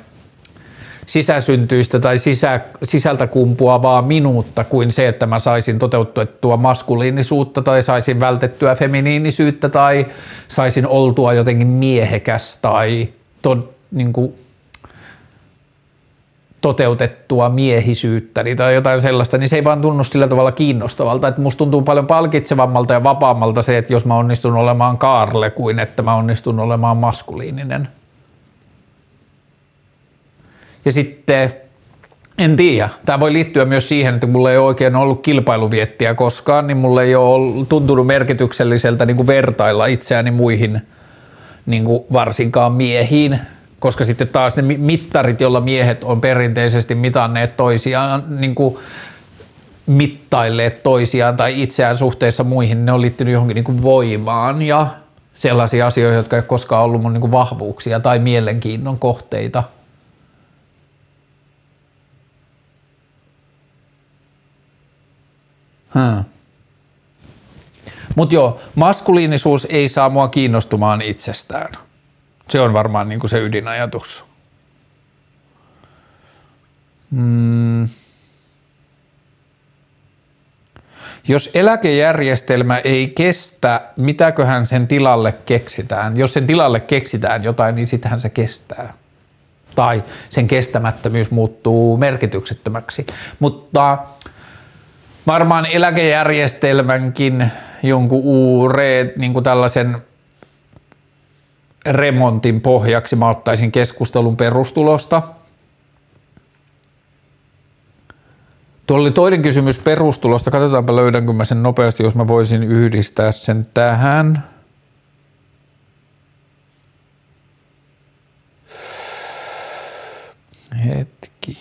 sisäsyntyistä tai sisä, sisältä kumpuavaa minuutta kuin se, että mä saisin toteutettua maskuliinisuutta tai saisin vältettyä feminiinisyyttä tai saisin oltua jotenkin miehekäs tai to, niin kuin, toteutettua miehisyyttä tai jotain sellaista, niin se ei vaan tunnu sillä tavalla kiinnostavalta. Että musta tuntuu paljon palkitsevammalta ja vapaammalta se, että jos mä onnistun olemaan Kaarle kuin että mä onnistun olemaan maskuliininen. Ja sitten en tiedä. Tämä voi liittyä myös siihen, että mulla ei oikein ollut kilpailuviettiä koskaan, niin mulla ei ole tuntunut merkitykselliseltä niin kuin vertailla itseäni muihin niin kuin varsinkaan miehiin, koska sitten taas ne mittarit, joilla miehet on perinteisesti mitanneet toisiaan, niin kuin mittailleet toisiaan tai itseään suhteessa muihin, ne on liittynyt johonkin niin kuin voimaan ja sellaisia asioita, jotka ei koskaan ollut mun niin kuin vahvuuksia tai mielenkiinnon kohteita – Hmm. Mutta joo, maskuliinisuus ei saa mua kiinnostumaan itsestään. Se on varmaan niin kuin se ydinajatus. Hmm. Jos eläkejärjestelmä ei kestä, mitäköhän sen tilalle keksitään? Jos sen tilalle keksitään jotain, niin sitähän se kestää. Tai sen kestämättömyys muuttuu merkityksettömäksi. Mutta varmaan eläkejärjestelmänkin jonkun uure, niin kuin tällaisen remontin pohjaksi mä ottaisin keskustelun perustulosta. Tuolla oli toinen kysymys perustulosta. Katsotaanpa löydänkö mä sen nopeasti, jos mä voisin yhdistää sen tähän. Hetki.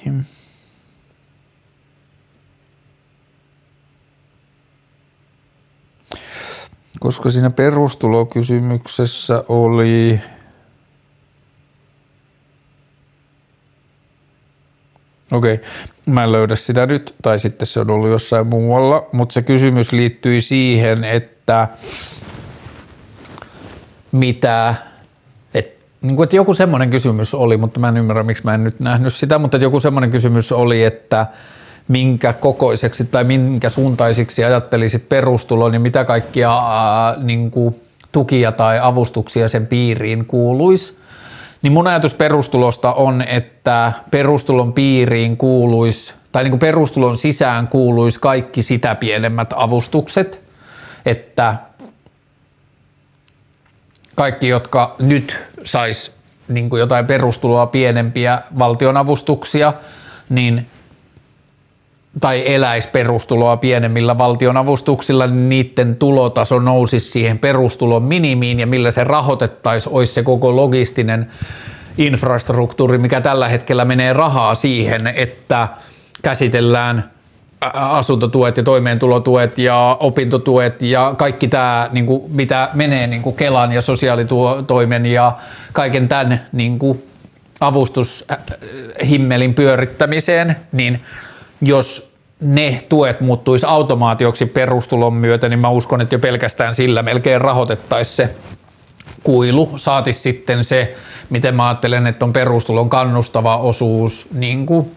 Koska siinä perustulokysymyksessä oli Okei, okay. mä en löydä sitä nyt, tai sitten se on ollut jossain muualla, mutta se kysymys liittyi siihen, että mitä, et, niin kuin, että joku semmoinen kysymys oli, mutta mä en ymmärrä, miksi mä en nyt nähnyt sitä, mutta joku semmoinen kysymys oli, että minkä kokoiseksi tai minkä suuntaisiksi ajattelisit perustulon ja mitä kaikkia ää, niin kuin, tukia tai avustuksia sen piiriin kuuluisi, niin mun ajatus perustulosta on, että perustulon piiriin kuuluisi tai niin kuin perustulon sisään kuuluisi kaikki sitä pienemmät avustukset, että kaikki, jotka nyt sais niin kuin jotain perustuloa pienempiä valtionavustuksia, niin tai eläisi perustuloa pienemmillä valtionavustuksilla, niin niiden tulotaso nousisi siihen perustulon minimiin ja millä se rahoitettaisiin, olisi se koko logistinen infrastruktuuri, mikä tällä hetkellä menee rahaa siihen, että käsitellään asuntotuet ja toimeentulotuet ja opintotuet ja kaikki tämä, niin kuin, mitä menee niin kuin Kelan ja sosiaalitoimen ja kaiken tämän niin kuin avustushimmelin pyörittämiseen, niin jos ne tuet muuttuisi automaatioksi perustulon myötä, niin mä uskon, että jo pelkästään sillä melkein rahoitettaisiin se kuilu. Saati sitten se, miten mä ajattelen, että on perustulon kannustava osuus niin kuin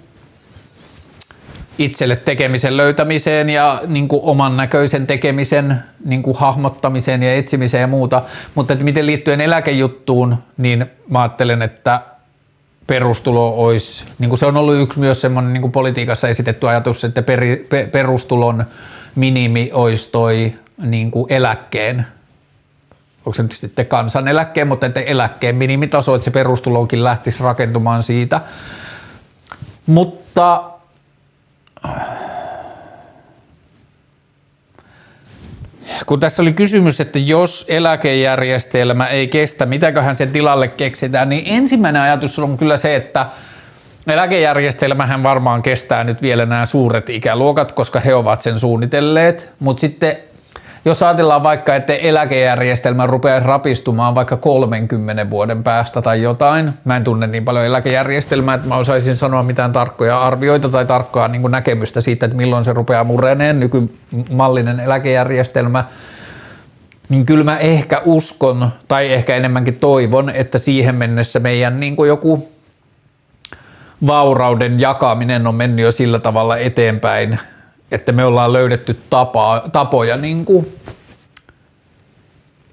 itselle tekemisen löytämiseen ja niin kuin oman näköisen tekemisen niin kuin hahmottamiseen ja etsimiseen ja muuta. Mutta että miten liittyen eläkejuttuun, niin mä ajattelen, että perustulo olisi, niin kuin se on ollut yksi myös semmoinen niin kuin politiikassa esitetty ajatus, että peri, pe, perustulon minimi olisi toi niin kuin eläkkeen, onko se nyt sitten kansaneläkkeen, mutta että eläkkeen minimitaso, että se perustulokin lähtisi rakentumaan siitä. Mutta kun tässä oli kysymys, että jos eläkejärjestelmä ei kestä, mitäköhän sen tilalle keksitään, niin ensimmäinen ajatus on kyllä se, että eläkejärjestelmähän varmaan kestää nyt vielä nämä suuret ikäluokat, koska he ovat sen suunnitelleet, mutta sitten jos ajatellaan vaikka, että eläkejärjestelmä rupeaa rapistumaan vaikka 30 vuoden päästä tai jotain, mä en tunne niin paljon eläkejärjestelmää, että mä osaisin sanoa mitään tarkkoja arvioita tai tarkkaa niin kuin näkemystä siitä, että milloin se rupeaa mureneen, nykymallinen eläkejärjestelmä, niin kyllä mä ehkä uskon, tai ehkä enemmänkin toivon, että siihen mennessä meidän niin kuin joku vaurauden jakaminen on mennyt jo sillä tavalla eteenpäin, että me ollaan löydetty tapa, tapoja niin kuin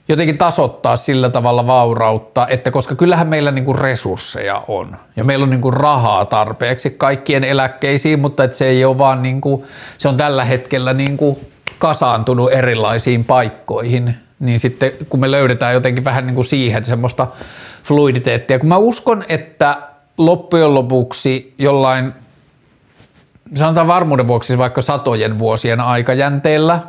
jotenkin tasoittaa sillä tavalla vaurautta, että koska kyllähän meillä niin kuin resursseja on ja meillä on niin kuin rahaa tarpeeksi kaikkien eläkkeisiin, mutta että se ei ole vaan niin kuin, se on tällä hetkellä niin kuin kasaantunut erilaisiin paikkoihin, niin sitten kun me löydetään jotenkin vähän niin kuin siihen semmoista fluiditeettia, kun mä uskon, että loppujen lopuksi jollain sanotaan varmuuden vuoksi vaikka satojen vuosien aikajänteellä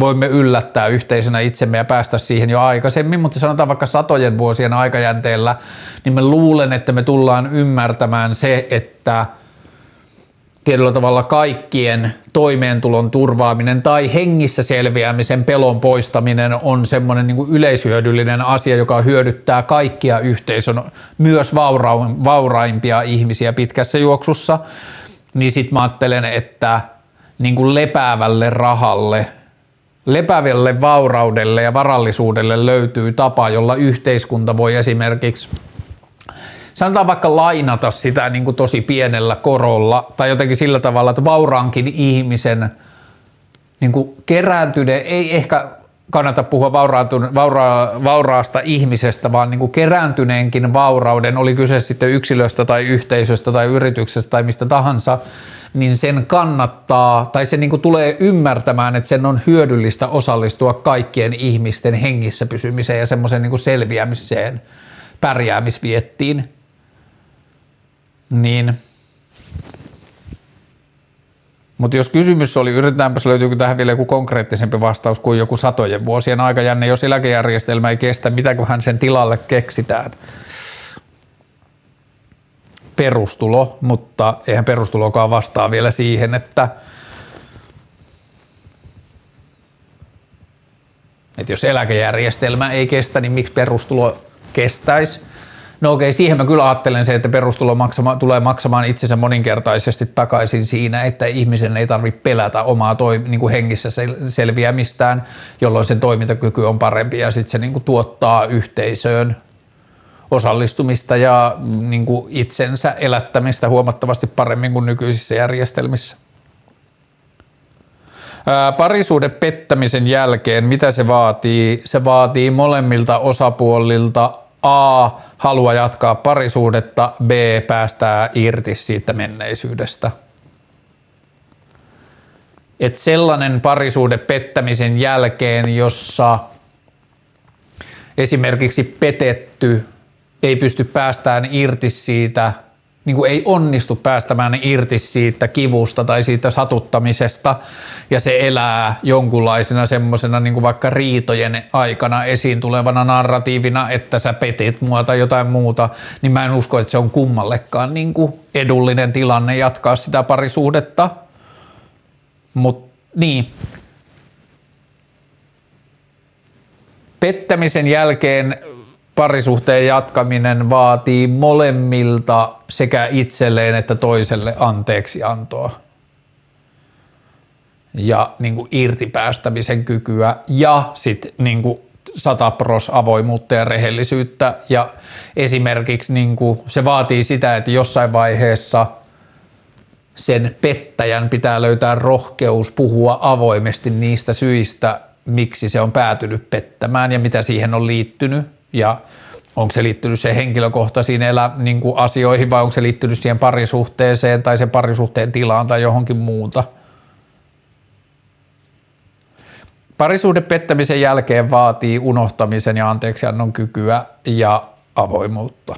voimme yllättää yhteisönä itsemme ja päästä siihen jo aikaisemmin, mutta sanotaan vaikka satojen vuosien aikajänteellä, niin mä luulen, että me tullaan ymmärtämään se, että tietyllä tavalla kaikkien toimeentulon turvaaminen tai hengissä selviämisen pelon poistaminen on semmoinen niin yleishyödyllinen asia, joka hyödyttää kaikkia yhteisön, myös vaura- vauraimpia ihmisiä pitkässä juoksussa niin sitten mä ajattelen, että niin kuin lepäävälle rahalle, lepäävälle vauraudelle ja varallisuudelle löytyy tapa, jolla yhteiskunta voi esimerkiksi sanotaan vaikka lainata sitä niin kuin tosi pienellä korolla tai jotenkin sillä tavalla, että vauraankin ihmisen niin kuin kerääntyneen, ei ehkä kannata puhua vaura, vauraasta ihmisestä, vaan niin kuin kerääntyneenkin vaurauden, oli kyse sitten yksilöstä tai yhteisöstä tai yrityksestä tai mistä tahansa, niin sen kannattaa, tai se niin kuin tulee ymmärtämään, että sen on hyödyllistä osallistua kaikkien ihmisten hengissä pysymiseen ja semmoisen niin selviämiseen, pärjäämisviettiin. Niin – mutta jos kysymys oli, yritetäänpäs löytyykö tähän vielä joku konkreettisempi vastaus kuin joku satojen vuosien aikajänne, jos eläkejärjestelmä ei kestä, mitäköhän sen tilalle keksitään? Perustulo, mutta eihän perustulokaan vastaa vielä siihen, että että jos eläkejärjestelmä ei kestä, niin miksi perustulo kestäisi? No okei, siihen mä kyllä ajattelen se, että perustulo maksama, tulee maksamaan itsensä moninkertaisesti takaisin siinä, että ihmisen ei tarvitse pelätä omaa toi, niin kuin hengissä selviämistään, jolloin sen toimintakyky on parempi ja sitten se niin kuin tuottaa yhteisöön osallistumista ja niin kuin itsensä elättämistä huomattavasti paremmin kuin nykyisissä järjestelmissä. Parisuuden pettämisen jälkeen, mitä se vaatii? Se vaatii molemmilta osapuolilta A. Halua jatkaa parisuudetta, B. Päästää irti siitä menneisyydestä. Et sellainen parisuuden pettämisen jälkeen, jossa esimerkiksi petetty ei pysty päästään irti siitä – niin kuin ei onnistu päästämään irti siitä kivusta tai siitä satuttamisesta ja se elää jonkunlaisena semmoisena niin vaikka riitojen aikana esiin tulevana narratiivina, että sä petit mua tai jotain muuta, niin mä en usko, että se on kummallekaan niin kuin edullinen tilanne jatkaa sitä parisuhdetta. Mutta niin, pettämisen jälkeen parisuhteen jatkaminen vaatii molemmilta sekä itselleen että toiselle anteeksi antoa. Ja niin kuin irtipäästämisen kykyä ja sitten niin kuin pros avoimuutta ja rehellisyyttä. Ja esimerkiksi niin kuin se vaatii sitä, että jossain vaiheessa sen pettäjän pitää löytää rohkeus puhua avoimesti niistä syistä, miksi se on päätynyt pettämään ja mitä siihen on liittynyt ja onko se liittynyt se henkilökohtaisiin elä, niin kuin asioihin vai onko se liittynyt siihen parisuhteeseen tai sen parisuhteen tilaan tai johonkin muuta. Parisuhde pettämisen jälkeen vaatii unohtamisen ja anteeksiannon kykyä ja avoimuutta.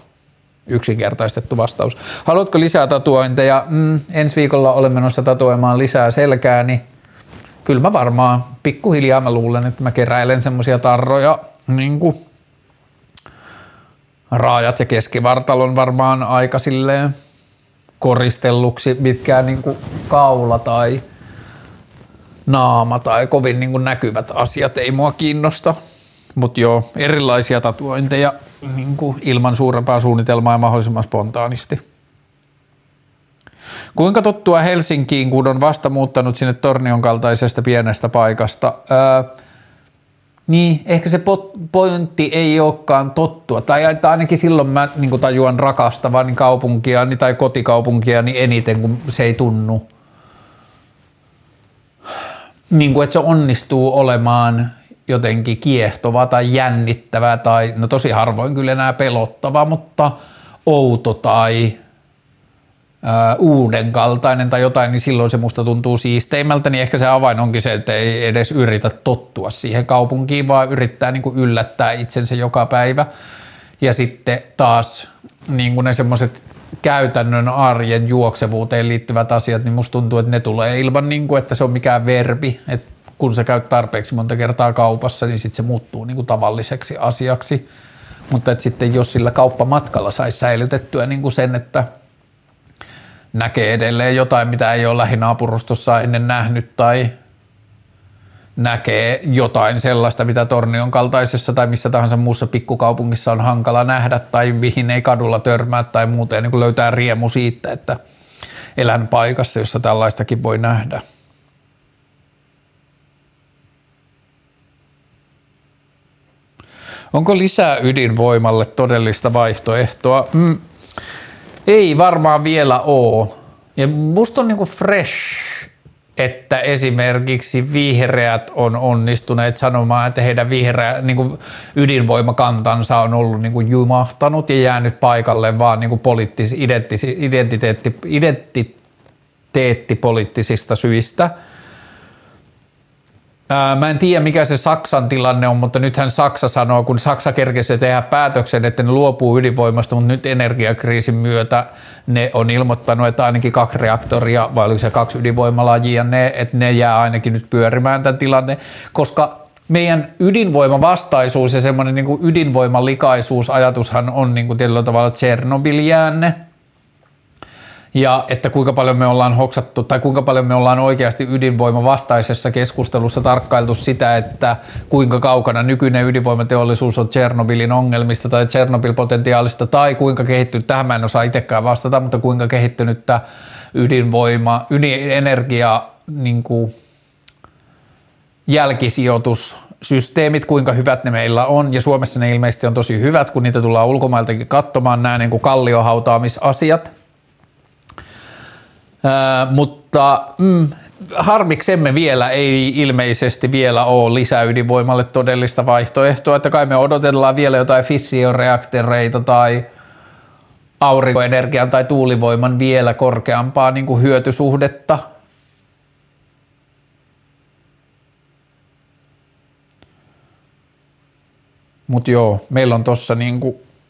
Yksinkertaistettu vastaus. Haluatko lisää tatuointeja? Mm, ensi viikolla olen menossa tatuoimaan lisää selkääni. kyllä mä varmaan pikkuhiljaa mä luulen, että mä keräilen semmoisia tarroja niin kuin raajat ja keskivartalon varmaan aika silleen koristelluksi, mitkään niin kuin kaula tai naama tai kovin niin kuin näkyvät asiat ei mua kiinnosta. Mutta joo, erilaisia tatuointeja niin kuin ilman suurempaa suunnitelmaa ja mahdollisimman spontaanisti. Kuinka tottua Helsinkiin, kun on vasta muuttanut sinne Tornion kaltaisesta pienestä paikasta? Öö, niin, ehkä se pointti ei olekaan tottua, tai ainakin silloin mä niin tajuan rakastavani kaupunkia tai kotikaupunkia niin eniten, kun se ei tunnu. Niin kuin, että se onnistuu olemaan jotenkin kiehtova tai jännittävä tai no tosi harvoin kyllä enää pelottava, mutta outo tai uuden kaltainen tai jotain, niin silloin se musta tuntuu siisteimmältä, niin ehkä se avain onkin se, että ei edes yritä tottua siihen kaupunkiin, vaan yrittää niin kuin yllättää itsensä joka päivä. Ja sitten taas niin kuin ne semmoiset käytännön arjen juoksevuuteen liittyvät asiat, niin musta tuntuu, että ne tulee ilman, niin kuin, että se on mikään verbi, että kun sä käyt tarpeeksi monta kertaa kaupassa, niin sitten se muuttuu niin kuin tavalliseksi asiaksi. Mutta että sitten jos sillä kauppamatkalla saisi säilytettyä niin kuin sen, että – näkee edelleen jotain, mitä ei ole lähinaapurustossa ennen nähnyt tai näkee jotain sellaista, mitä Tornion kaltaisessa tai missä tahansa muussa pikkukaupungissa on hankala nähdä tai mihin ei kadulla törmää tai muuten niin löytää riemu siitä, että elän paikassa, jossa tällaistakin voi nähdä. Onko lisää ydinvoimalle todellista vaihtoehtoa? Mm, ei varmaan vielä oo. Ja musta on niinku fresh, että esimerkiksi vihreät on onnistuneet sanomaan, että heidän vihreä niin ydinvoimakantansa on ollut niin kuin jumahtanut ja jäänyt paikalle vaan niin kuin poliittis, identiteetti, identiteettipoliittisista syistä – Mä en tiedä, mikä se Saksan tilanne on, mutta nythän Saksa sanoo, kun Saksa kerkesi tehdä päätöksen, että ne luopuu ydinvoimasta, mutta nyt energiakriisin myötä ne on ilmoittanut, että ainakin kaksi reaktoria, vai oliko se kaksi ydinvoimalajia, ne, että ne jää ainakin nyt pyörimään tämän tilanteen, koska meidän ydinvoimavastaisuus ja semmoinen niin ydinvoimalikaisuus ajatushan on niin kuin tietyllä tavalla Tsernobyl-jäänne – ja että kuinka paljon me ollaan hoksattu tai kuinka paljon me ollaan oikeasti ydinvoima vastaisessa keskustelussa tarkkailtu sitä, että kuinka kaukana nykyinen ydinvoimateollisuus on Tchernobylin ongelmista tai Tchernobyl-potentiaalista tai kuinka kehittynyt, tähän mä en osaa itsekään vastata, mutta kuinka kehittynyttä ydinvoima, ydinenergia niin kuin jälkisijoitus systeemit, kuinka hyvät ne meillä on, ja Suomessa ne ilmeisesti on tosi hyvät, kun niitä tullaan ulkomailtakin katsomaan, nämä niin kuin kalliohautaamisasiat, mutta mm, harmiksemme vielä ei ilmeisesti vielä ole lisäydinvoimalle todellista vaihtoehtoa, että kai me odotellaan vielä jotain fissioreaktoreita tai aurinkoenergian tai tuulivoiman vielä korkeampaa niin kuin hyötysuhdetta. Mutta joo, meillä on tuossa niin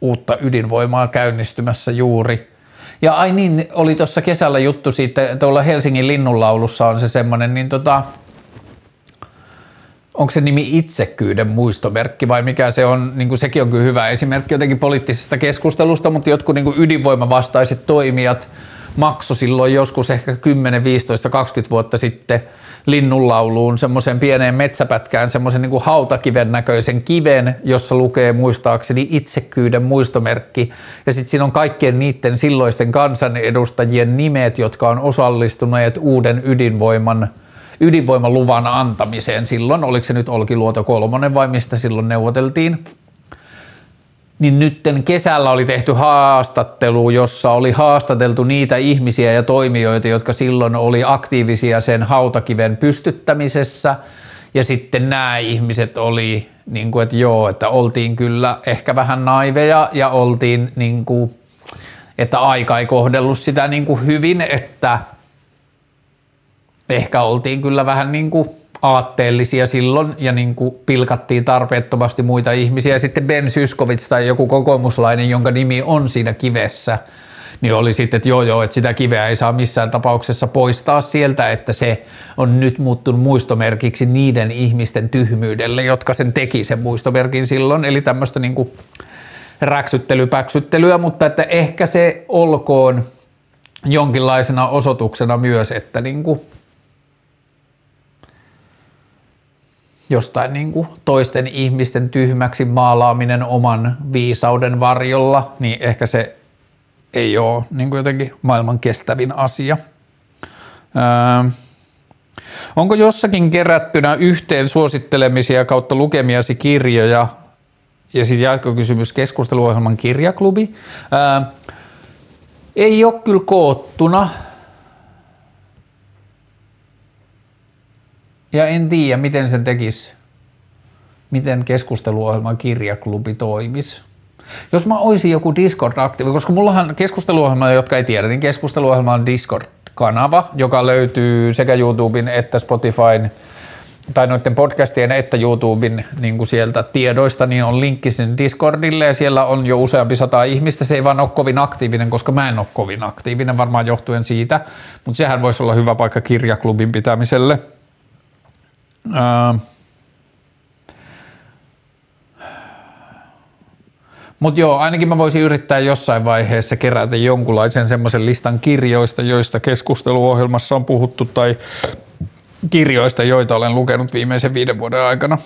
uutta ydinvoimaa käynnistymässä juuri – ja ai niin, oli tuossa kesällä juttu siitä, tuolla Helsingin linnunlaulussa on se semmoinen, niin tota, onko se nimi itsekyyden muistomerkki vai mikä se on, niin kuin sekin on kyllä hyvä esimerkki jotenkin poliittisesta keskustelusta, mutta jotkut niin kuin ydinvoimavastaiset toimijat makso silloin joskus ehkä 10, 15, 20 vuotta sitten – linnunlauluun semmoisen pieneen metsäpätkään semmoisen niin hautakiven näköisen kiven, jossa lukee muistaakseni itsekyyden muistomerkki. Ja sitten siinä on kaikkien niiden silloisten kansanedustajien nimet, jotka on osallistuneet uuden ydinvoiman ydinvoimaluvan antamiseen silloin, oliko se nyt Olkiluoto kolmonen vai mistä silloin neuvoteltiin, niin nytten kesällä oli tehty haastattelu, jossa oli haastateltu niitä ihmisiä ja toimijoita, jotka silloin oli aktiivisia sen hautakiven pystyttämisessä. Ja sitten nämä ihmiset oli, niin kuin, että joo, että oltiin kyllä ehkä vähän naiveja ja oltiin, niin kuin, että aika ei kohdellut sitä niin kuin hyvin, että ehkä oltiin kyllä vähän niin kuin aatteellisia silloin ja niin kuin pilkattiin tarpeettomasti muita ihmisiä. Ja sitten Ben Syskovits tai joku kokoomuslainen, jonka nimi on siinä kivessä, niin oli sitten, että joo joo, että sitä kiveä ei saa missään tapauksessa poistaa sieltä, että se on nyt muuttunut muistomerkiksi niiden ihmisten tyhmyydelle, jotka sen teki sen muistomerkin silloin, eli tämmöistä niin kuin räksyttelypäksyttelyä, mutta että ehkä se olkoon jonkinlaisena osoituksena myös, että niin kuin jostain niin kuin toisten ihmisten tyhmäksi maalaaminen oman viisauden varjolla, niin ehkä se ei ole niin kuin jotenkin maailman kestävin asia. Öö, onko jossakin kerättynä yhteen suosittelemisia kautta lukemiasi kirjoja ja sitten jatkokysymys keskusteluohjelman kirjaklubi. Öö, ei ole kyllä koottuna. Ja en tiedä, miten sen tekisi, miten keskusteluohjelman kirjaklubi toimisi. Jos mä olisin joku Discord-aktiivi, koska mullahan keskusteluohjelma, jotka ei tiedä, niin keskusteluohjelma on Discord-kanava, joka löytyy sekä YouTuben että Spotifyn tai noiden podcastien että YouTuben niin kuin sieltä tiedoista, niin on linkki sinne Discordille ja siellä on jo useampi sata ihmistä. Se ei vaan ole kovin aktiivinen, koska mä en ole kovin aktiivinen varmaan johtuen siitä, mutta sehän voisi olla hyvä paikka kirjaklubin pitämiselle. Mutta joo, ainakin mä voisin yrittää jossain vaiheessa kerätä jonkunlaisen semmoisen listan kirjoista, joista keskusteluohjelmassa on puhuttu tai kirjoista, joita olen lukenut viimeisen viiden vuoden aikana.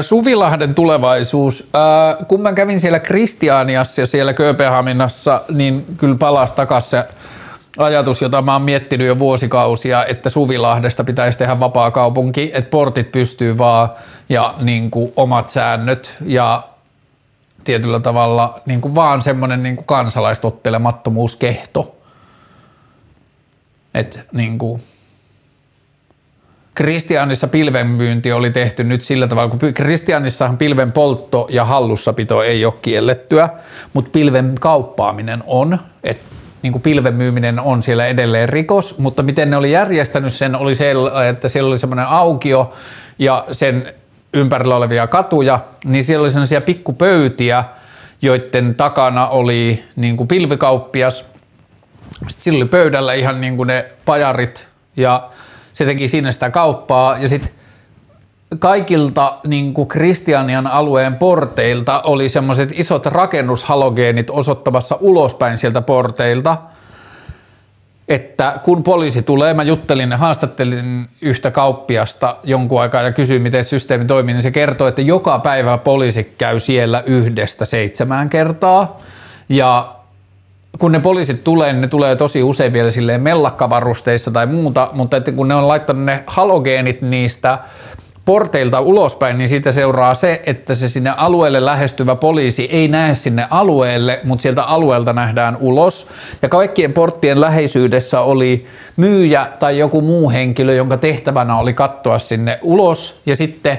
Suvilahden tulevaisuus. Kun mä kävin siellä Kristianiassa ja siellä Kööpenhaminassa, niin kyllä palasi takaisin ajatus, jota mä oon miettinyt jo vuosikausia, että Suvilahdesta pitäisi tehdä vapaa kaupunki, että portit pystyy vaan ja niin kuin omat säännöt ja tietyllä tavalla niin kuin vaan semmoinen niin kuin kansalaistottelemattomuuskehto. Että niin kuin Kristianissa pilvenmyynti oli tehty nyt sillä tavalla, kun Kristianissahan pilven poltto ja hallussapito ei ole kiellettyä, mutta pilven kauppaaminen on, että niin kuin pilven myyminen on siellä edelleen rikos, mutta miten ne oli järjestänyt sen oli se, että siellä oli semmoinen aukio ja sen ympärillä olevia katuja, niin siellä oli sellaisia pikkupöytiä, joiden takana oli niin kuin pilvikauppias. Sitten sillä oli pöydällä ihan niin kuin ne pajarit ja se teki siinä sitä kauppaa ja sitten kaikilta niin kuin Kristianian alueen porteilta oli semmoiset isot rakennushalogeenit osoittamassa ulospäin sieltä porteilta, että kun poliisi tulee, mä juttelin ja haastattelin yhtä kauppiasta jonkun aikaa ja kysyin, miten systeemi toimii, niin se kertoo, että joka päivä poliisi käy siellä yhdestä seitsemään kertaa. Ja kun ne poliisit tulee, niin ne tulee tosi usein vielä silleen mellakkavarusteissa tai muuta, mutta että kun ne on laittanut ne halogeenit niistä porteilta ulospäin, niin siitä seuraa se, että se sinne alueelle lähestyvä poliisi ei näe sinne alueelle, mutta sieltä alueelta nähdään ulos. Ja kaikkien porttien läheisyydessä oli myyjä tai joku muu henkilö, jonka tehtävänä oli katsoa sinne ulos. Ja sitten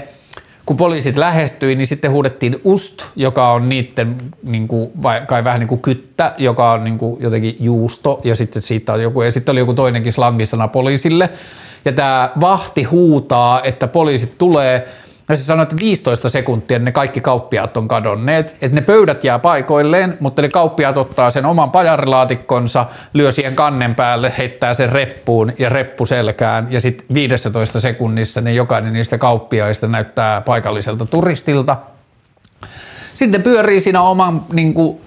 kun poliisit lähestyi, niin sitten huudettiin ust, joka on niiden niin kuin, vai, kai vähän niin kuin kyttä, joka on niin kuin jotenkin juusto, ja sitten siitä on joku, ja sitten oli joku toinenkin slangisana poliisille tämä vahti huutaa, että poliisit tulee, ja se sanoo, että 15 sekuntia ne kaikki kauppiaat on kadonneet, että ne pöydät jää paikoilleen, mutta ne kauppiaat ottaa sen oman pajarilaatikkonsa, lyö siihen kannen päälle, heittää sen reppuun ja reppu selkään ja sitten 15 sekunnissa ne jokainen niistä kauppiaista näyttää paikalliselta turistilta. Sitten pyörii siinä oman niin kuin,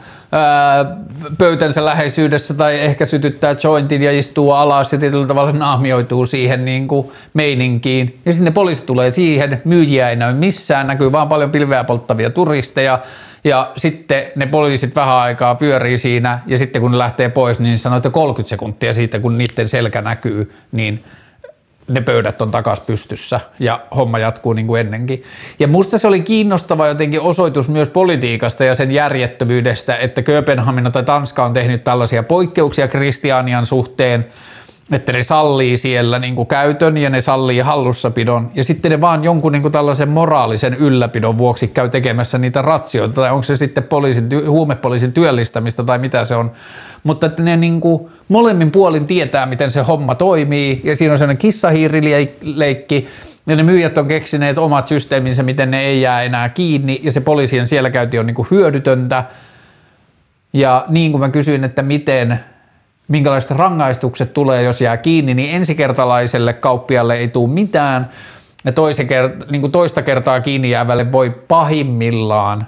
pöytänsä läheisyydessä tai ehkä sytyttää jointin ja istuu alas ja tietyllä tavalla naamioituu siihen niin kuin meininkiin. Ja sitten poliisi tulee siihen, myyjiä ei näy missään, näkyy vaan paljon pilveä polttavia turisteja. Ja sitten ne poliisit vähän aikaa pyörii siinä. Ja sitten kun ne lähtee pois, niin sanoo, että 30 sekuntia siitä kun niiden selkä näkyy, niin ne pöydät on takas pystyssä ja homma jatkuu niin kuin ennenkin. Ja musta se oli kiinnostava jotenkin osoitus myös politiikasta ja sen järjettömyydestä, että Kööpenhamina tai Tanska on tehnyt tällaisia poikkeuksia Kristianian suhteen – että ne sallii siellä niin kuin käytön ja ne sallii hallussapidon. Ja sitten ne vaan jonkun niin kuin tällaisen moraalisen ylläpidon vuoksi käy tekemässä niitä ratsioita. Tai onko se sitten poliisin, huumepoliisin työllistämistä tai mitä se on, mutta että ne niin kuin molemmin puolin tietää, miten se homma toimii. Ja siinä on sellainen kissahiirileikki. Ja ne myyjät on keksineet omat systeeminsä, miten ne ei jää enää kiinni. Ja se poliisien siellä käynti on niin kuin hyödytöntä. Ja niin kuin mä kysyin, että miten, minkälaiset rangaistukset tulee, jos jää kiinni, niin ensikertalaiselle kauppialle ei tule mitään. Ja toisen kert- niin kuin toista kertaa kiinni jäävälle voi pahimmillaan,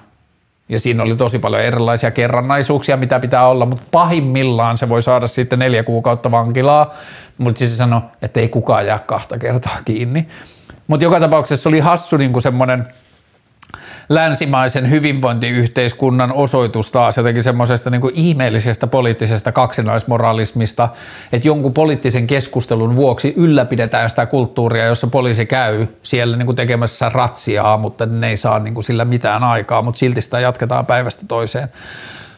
ja siinä oli tosi paljon erilaisia kerrannaisuuksia, mitä pitää olla, mutta pahimmillaan se voi saada sitten neljä kuukautta vankilaa, mutta siis se sanoi, että ei kukaan jää kahta kertaa kiinni. Mutta joka tapauksessa oli hassu niin kuin semmoinen – länsimaisen hyvinvointiyhteiskunnan osoitus taas jotenkin semmoisesta niin ihmeellisestä poliittisesta kaksinaismoralismista, että jonkun poliittisen keskustelun vuoksi ylläpidetään sitä kulttuuria, jossa poliisi käy siellä niin kuin tekemässä ratsiaa, mutta ne ei saa niin kuin sillä mitään aikaa, mutta silti sitä jatketaan päivästä toiseen.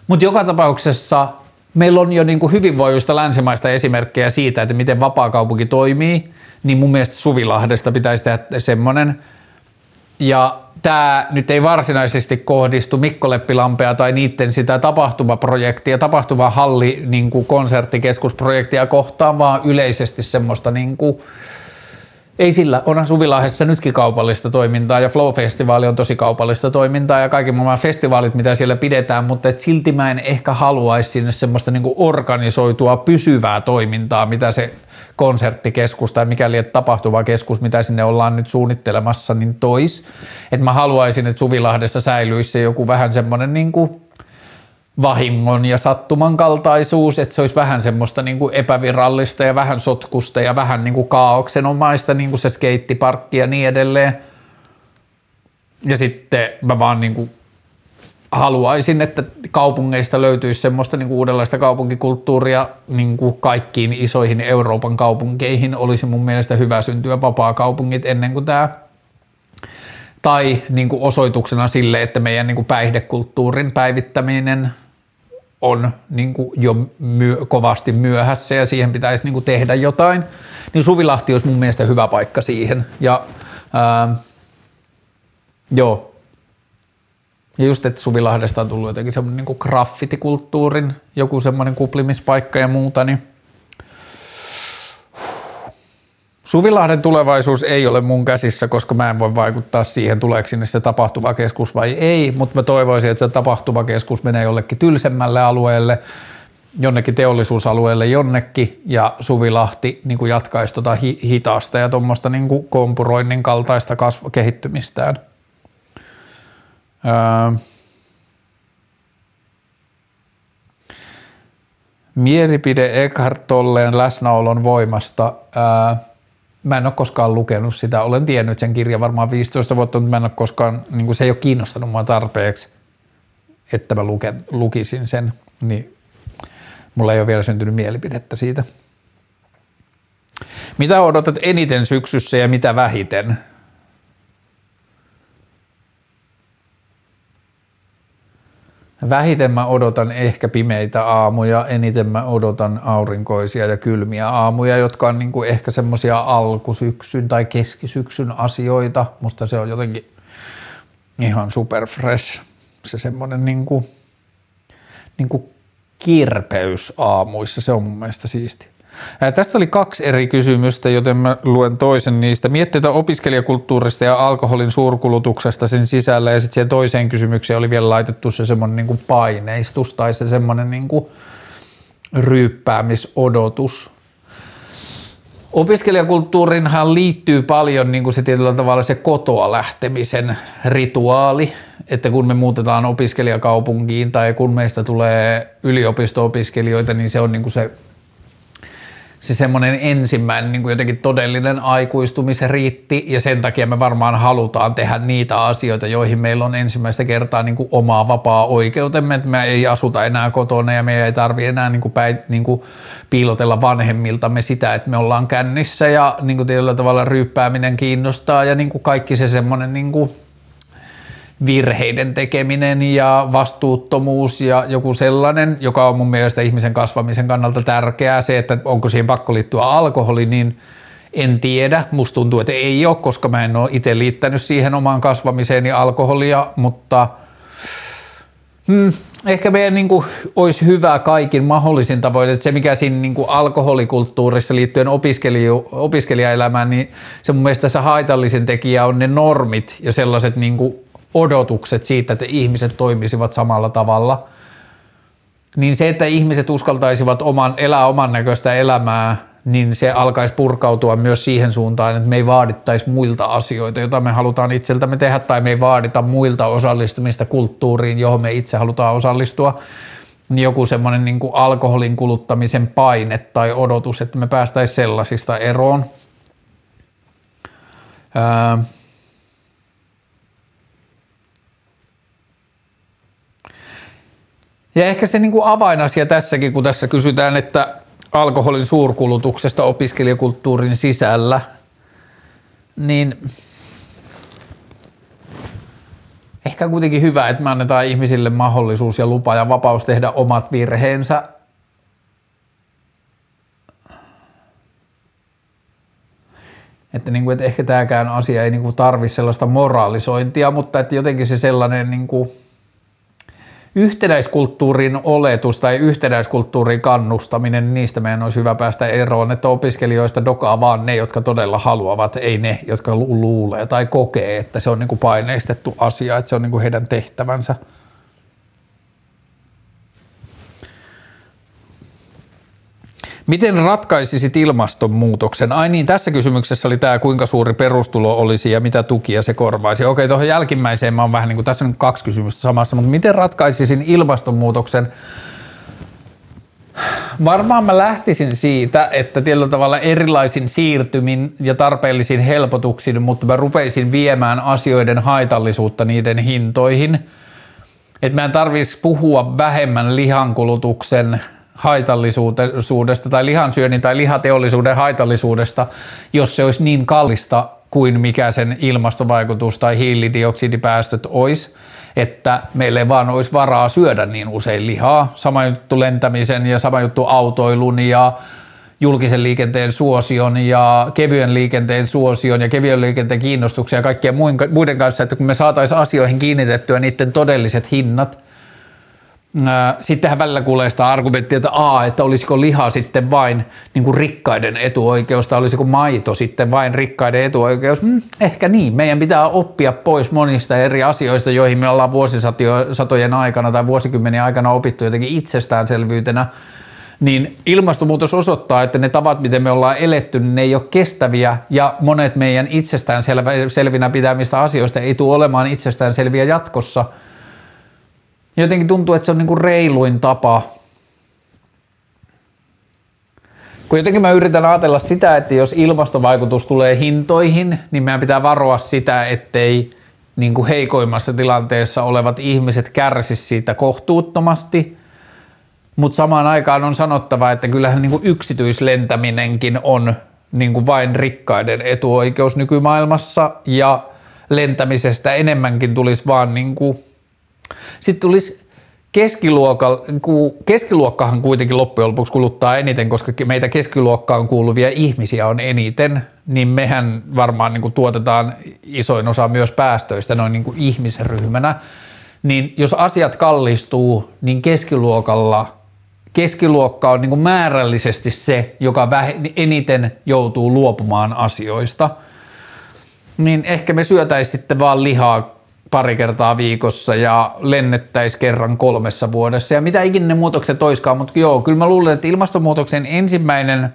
Mutta joka tapauksessa meillä on jo niin kuin hyvin voivista länsimaista esimerkkejä siitä, että miten vapaakaupunki toimii, niin mun mielestä Suvilahdesta pitäisi tehdä semmoinen, ja tämä nyt ei varsinaisesti kohdistu Mikko Leppilampea tai niiden sitä tapahtumaprojektia, tapahtumahalli niin konserttikeskusprojektia kohtaan, vaan yleisesti semmoista niin kuin, ei sillä, onhan Suvilahdessa nytkin kaupallista toimintaa ja Flow-festivaali on tosi kaupallista toimintaa ja kaikki maailman festivaalit, mitä siellä pidetään, mutta et silti mä en ehkä haluaisi sinne semmoista niin kuin organisoitua pysyvää toimintaa, mitä se konserttikeskus tai mikäli että tapahtuva keskus, mitä sinne ollaan nyt suunnittelemassa, niin tois. Että mä haluaisin, että Suvilahdessa säilyisi joku vähän semmoinen niin kuin vahingon ja sattuman kaltaisuus, että se olisi vähän semmoista niin kuin epävirallista ja vähän sotkusta ja vähän niin kuin kaaoksenomaista, niin kuin se skeittiparkki ja niin edelleen. Ja sitten mä vaan niin kuin haluaisin, että kaupungeista löytyisi semmoista niin kuin uudenlaista kaupunkikulttuuria niin kuin kaikkiin isoihin Euroopan kaupunkeihin. Olisi mun mielestä hyvä syntyä vapaa-kaupungit ennen kuin tämä tai niin kuin osoituksena sille, että meidän niin kuin päihdekulttuurin päivittäminen on niin kuin jo myö, kovasti myöhässä ja siihen pitäisi niin kuin tehdä jotain, niin Suvilahti olisi mun mielestä hyvä paikka siihen. Ja ää, joo, ja just, että Suvilahdesta on tullut jotenkin semmoinen niin graffitikulttuurin, joku semmoinen kuplimispaikka ja muuta, niin Suvilahden tulevaisuus ei ole mun käsissä, koska mä en voi vaikuttaa siihen, tuleeko sinne se tapahtuva keskus vai ei, mutta mä toivoisin, että se tapahtuva keskus menee jollekin tylsemmälle alueelle, jonnekin teollisuusalueelle jonnekin ja Suvilahti niin kuin jatkaisi tota hitaasta ja tuommoista niin kompuroinnin kaltaista kasv- kehittymistään. Ää, mielipide Eckhart Tolleen läsnäolon voimasta. Ää, mä en ole koskaan lukenut sitä. Olen tiennyt sen kirjan varmaan 15 vuotta, mutta mä en ole koskaan, niin kuin se ei ole kiinnostanut mua tarpeeksi, että mä luken, lukisin sen. Niin mulla ei ole vielä syntynyt mielipidettä siitä. Mitä odotat eniten syksyssä ja mitä vähiten? Vähiten mä odotan ehkä pimeitä aamuja, eniten mä odotan aurinkoisia ja kylmiä aamuja, jotka on niin kuin ehkä semmoisia alkusyksyn tai keskisyksyn asioita. Musta se on jotenkin ihan super fresh, se semmoinen niin kuin, niin kuin kirpeys aamuissa, se on mun mielestä siisti. Tästä oli kaksi eri kysymystä, joten mä luen toisen niistä. Mietteitä opiskelijakulttuurista ja alkoholin suurkulutuksesta sen sisällä ja sitten siihen toiseen kysymykseen oli vielä laitettu se semmoinen niin paineistus tai se semmoinen niin ryyppäämisodotus. Opiskelijakulttuurinhan liittyy paljon niin kuin se tietyllä tavalla se kotoa lähtemisen rituaali, että kun me muutetaan opiskelijakaupunkiin tai kun meistä tulee yliopisto-opiskelijoita, niin se on niin kuin se se semmoinen ensimmäinen niin kuin jotenkin todellinen aikuistumisriitti ja sen takia me varmaan halutaan tehdä niitä asioita, joihin meillä on ensimmäistä kertaa niin kuin omaa vapaa oikeutemme, että me ei asuta enää kotona ja me ei tarvi enää niin kuin päin, niin kuin piilotella vanhemmiltamme sitä, että me ollaan kännissä ja niin kuin tietyllä tavalla ryyppääminen kiinnostaa ja niin kuin kaikki se semmoinen niin kuin virheiden tekeminen ja vastuuttomuus ja joku sellainen, joka on mun mielestä ihmisen kasvamisen kannalta tärkeää. Se, että onko siihen pakko liittyä alkoholi, niin en tiedä. Musta tuntuu, että ei ole, koska mä en ole itse liittänyt siihen omaan kasvamiseeni alkoholia, mutta hmm, ehkä meidän niin kuin, olisi hyvä kaikin mahdollisin tavoin, että se mikä siinä niin kuin alkoholikulttuurissa liittyen opiskelijaelämään, niin se mun mielestä se haitallisen tekijä on ne normit ja sellaiset niin kuin odotukset siitä, että ihmiset toimisivat samalla tavalla. niin se, että ihmiset uskaltaisivat oman, elää oman näköistä elämää, niin se alkaisi purkautua myös siihen suuntaan, että me ei vaadittaisi muilta asioita, joita me halutaan itseltämme tehdä, tai me ei vaadita muilta osallistumista kulttuuriin, johon me itse halutaan osallistua, niin joku semmoinen niin kuin alkoholin kuluttamisen paine tai odotus, että me päästäisiin sellaisista eroon. Ää, ja ehkä se niin kuin avainasia tässäkin, kun tässä kysytään, että alkoholin suurkulutuksesta opiskelijakulttuurin sisällä, niin ehkä kuitenkin hyvä, että me annetaan ihmisille mahdollisuus ja lupa ja vapaus tehdä omat virheensä. Että, niin kuin, että ehkä tämäkään asia ei niin tarvi sellaista moraalisointia, mutta että jotenkin se sellainen niin kuin, yhtenäiskulttuurin oletus tai yhtenäiskulttuurin kannustaminen, niistä meidän olisi hyvä päästä eroon, että opiskelijoista dokaa vaan ne, jotka todella haluavat, ei ne, jotka luulee tai kokee, että se on niin kuin paineistettu asia, että se on niin kuin heidän tehtävänsä. Miten ratkaisisit ilmastonmuutoksen? Ai niin, tässä kysymyksessä oli tämä, kuinka suuri perustulo olisi ja mitä tukia se korvaisi. Okei, tuohon jälkimmäiseen mä oon vähän niin kuin, tässä on kaksi kysymystä samassa, mutta miten ratkaisisin ilmastonmuutoksen? Varmaan mä lähtisin siitä, että tietyllä tavalla erilaisin siirtymin ja tarpeellisin helpotuksin, mutta mä rupeisin viemään asioiden haitallisuutta niiden hintoihin. Että mä en tarvitsisi puhua vähemmän lihankulutuksen haitallisuudesta tai lihansyönnin tai lihateollisuuden haitallisuudesta, jos se olisi niin kallista kuin mikä sen ilmastovaikutus tai hiilidioksidipäästöt olisi, että meille ei vaan olisi varaa syödä niin usein lihaa. Sama juttu lentämisen ja sama juttu autoilun ja julkisen liikenteen suosion ja kevyen liikenteen suosion ja kevyen liikenteen kiinnostuksia ja kaikkien muiden kanssa, että kun me saataisiin asioihin kiinnitettyä niiden todelliset hinnat – Sittenhän välillä kuulee sitä argumenttia, että, a, että olisiko liha sitten vain niin kuin rikkaiden etuoikeus tai olisiko maito sitten vain rikkaiden etuoikeus. Hmm, ehkä niin. Meidän pitää oppia pois monista eri asioista, joihin me ollaan vuosisatojen aikana tai vuosikymmenen aikana opittu jotenkin itsestäänselvyytenä. Niin ilmastonmuutos osoittaa, että ne tavat, miten me ollaan eletty, niin ne ei ole kestäviä ja monet meidän itsestään selvinä pitämistä asioista ei tule olemaan itsestään selviä jatkossa – jotenkin tuntuu, että se on niin kuin reiluin tapa. Kun jotenkin mä yritän ajatella sitä, että jos ilmastovaikutus tulee hintoihin, niin meidän pitää varoa sitä, ettei niin kuin heikoimmassa tilanteessa olevat ihmiset kärsi siitä kohtuuttomasti. Mutta samaan aikaan on sanottava, että kyllähän niin kuin yksityislentäminenkin on niin kuin vain rikkaiden etuoikeus nykymaailmassa ja lentämisestä enemmänkin tulisi vaan niin kuin sitten tulisi keskiluokka, keskiluokkahan kuitenkin loppujen lopuksi kuluttaa eniten, koska meitä keskiluokkaan kuuluvia ihmisiä on eniten, niin mehän varmaan niin kuin tuotetaan isoin osa myös päästöistä noin niin kuin ihmisryhmänä. Niin jos asiat kallistuu, niin keskiluokalla keskiluokka on niin kuin määrällisesti se, joka eniten joutuu luopumaan asioista. Niin ehkä me syötäisiin sitten vaan lihaa pari kertaa viikossa ja lennettäisi kerran kolmessa vuodessa ja mitä ikinä ne muutokset oiskaan, mutta joo, kyllä mä luulen, että ilmastonmuutoksen ensimmäinen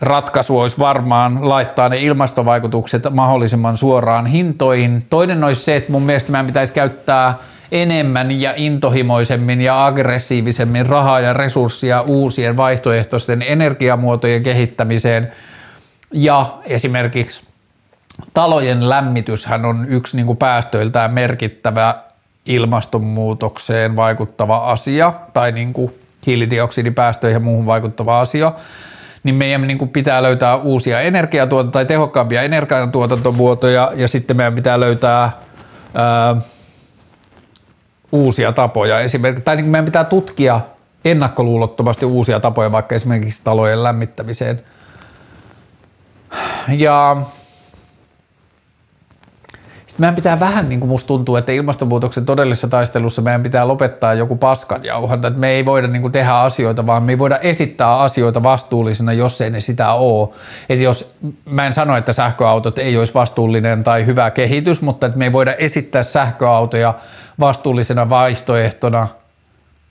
ratkaisu olisi varmaan laittaa ne ilmastovaikutukset mahdollisimman suoraan hintoihin. Toinen olisi se, että mun mielestä meidän pitäisi käyttää enemmän ja intohimoisemmin ja aggressiivisemmin rahaa ja resursseja uusien vaihtoehtoisten energiamuotojen kehittämiseen ja esimerkiksi talojen lämmityshän on yksi niin kuin päästöiltään merkittävä ilmastonmuutokseen vaikuttava asia tai niin kuin hiilidioksidipäästöihin ja muuhun vaikuttava asia, niin meidän niin kuin pitää löytää uusia energiatuotanto- tai tehokkaampia energiantuotantomuotoja ja sitten meidän pitää löytää ää, uusia tapoja. Esimerkiksi, tai niin meidän pitää tutkia ennakkoluulottomasti uusia tapoja vaikka esimerkiksi talojen lämmittämiseen. Ja sitten meidän pitää vähän, niin kuin musta tuntuu, että ilmastonmuutoksen todellisessa taistelussa meidän pitää lopettaa joku paskan jauhanta, että me ei voida niin kuin tehdä asioita, vaan me ei voida esittää asioita vastuullisena, jos ei ne sitä ole. Että jos, mä en sano, että sähköautot ei olisi vastuullinen tai hyvä kehitys, mutta että me ei voida esittää sähköautoja vastuullisena vaihtoehtona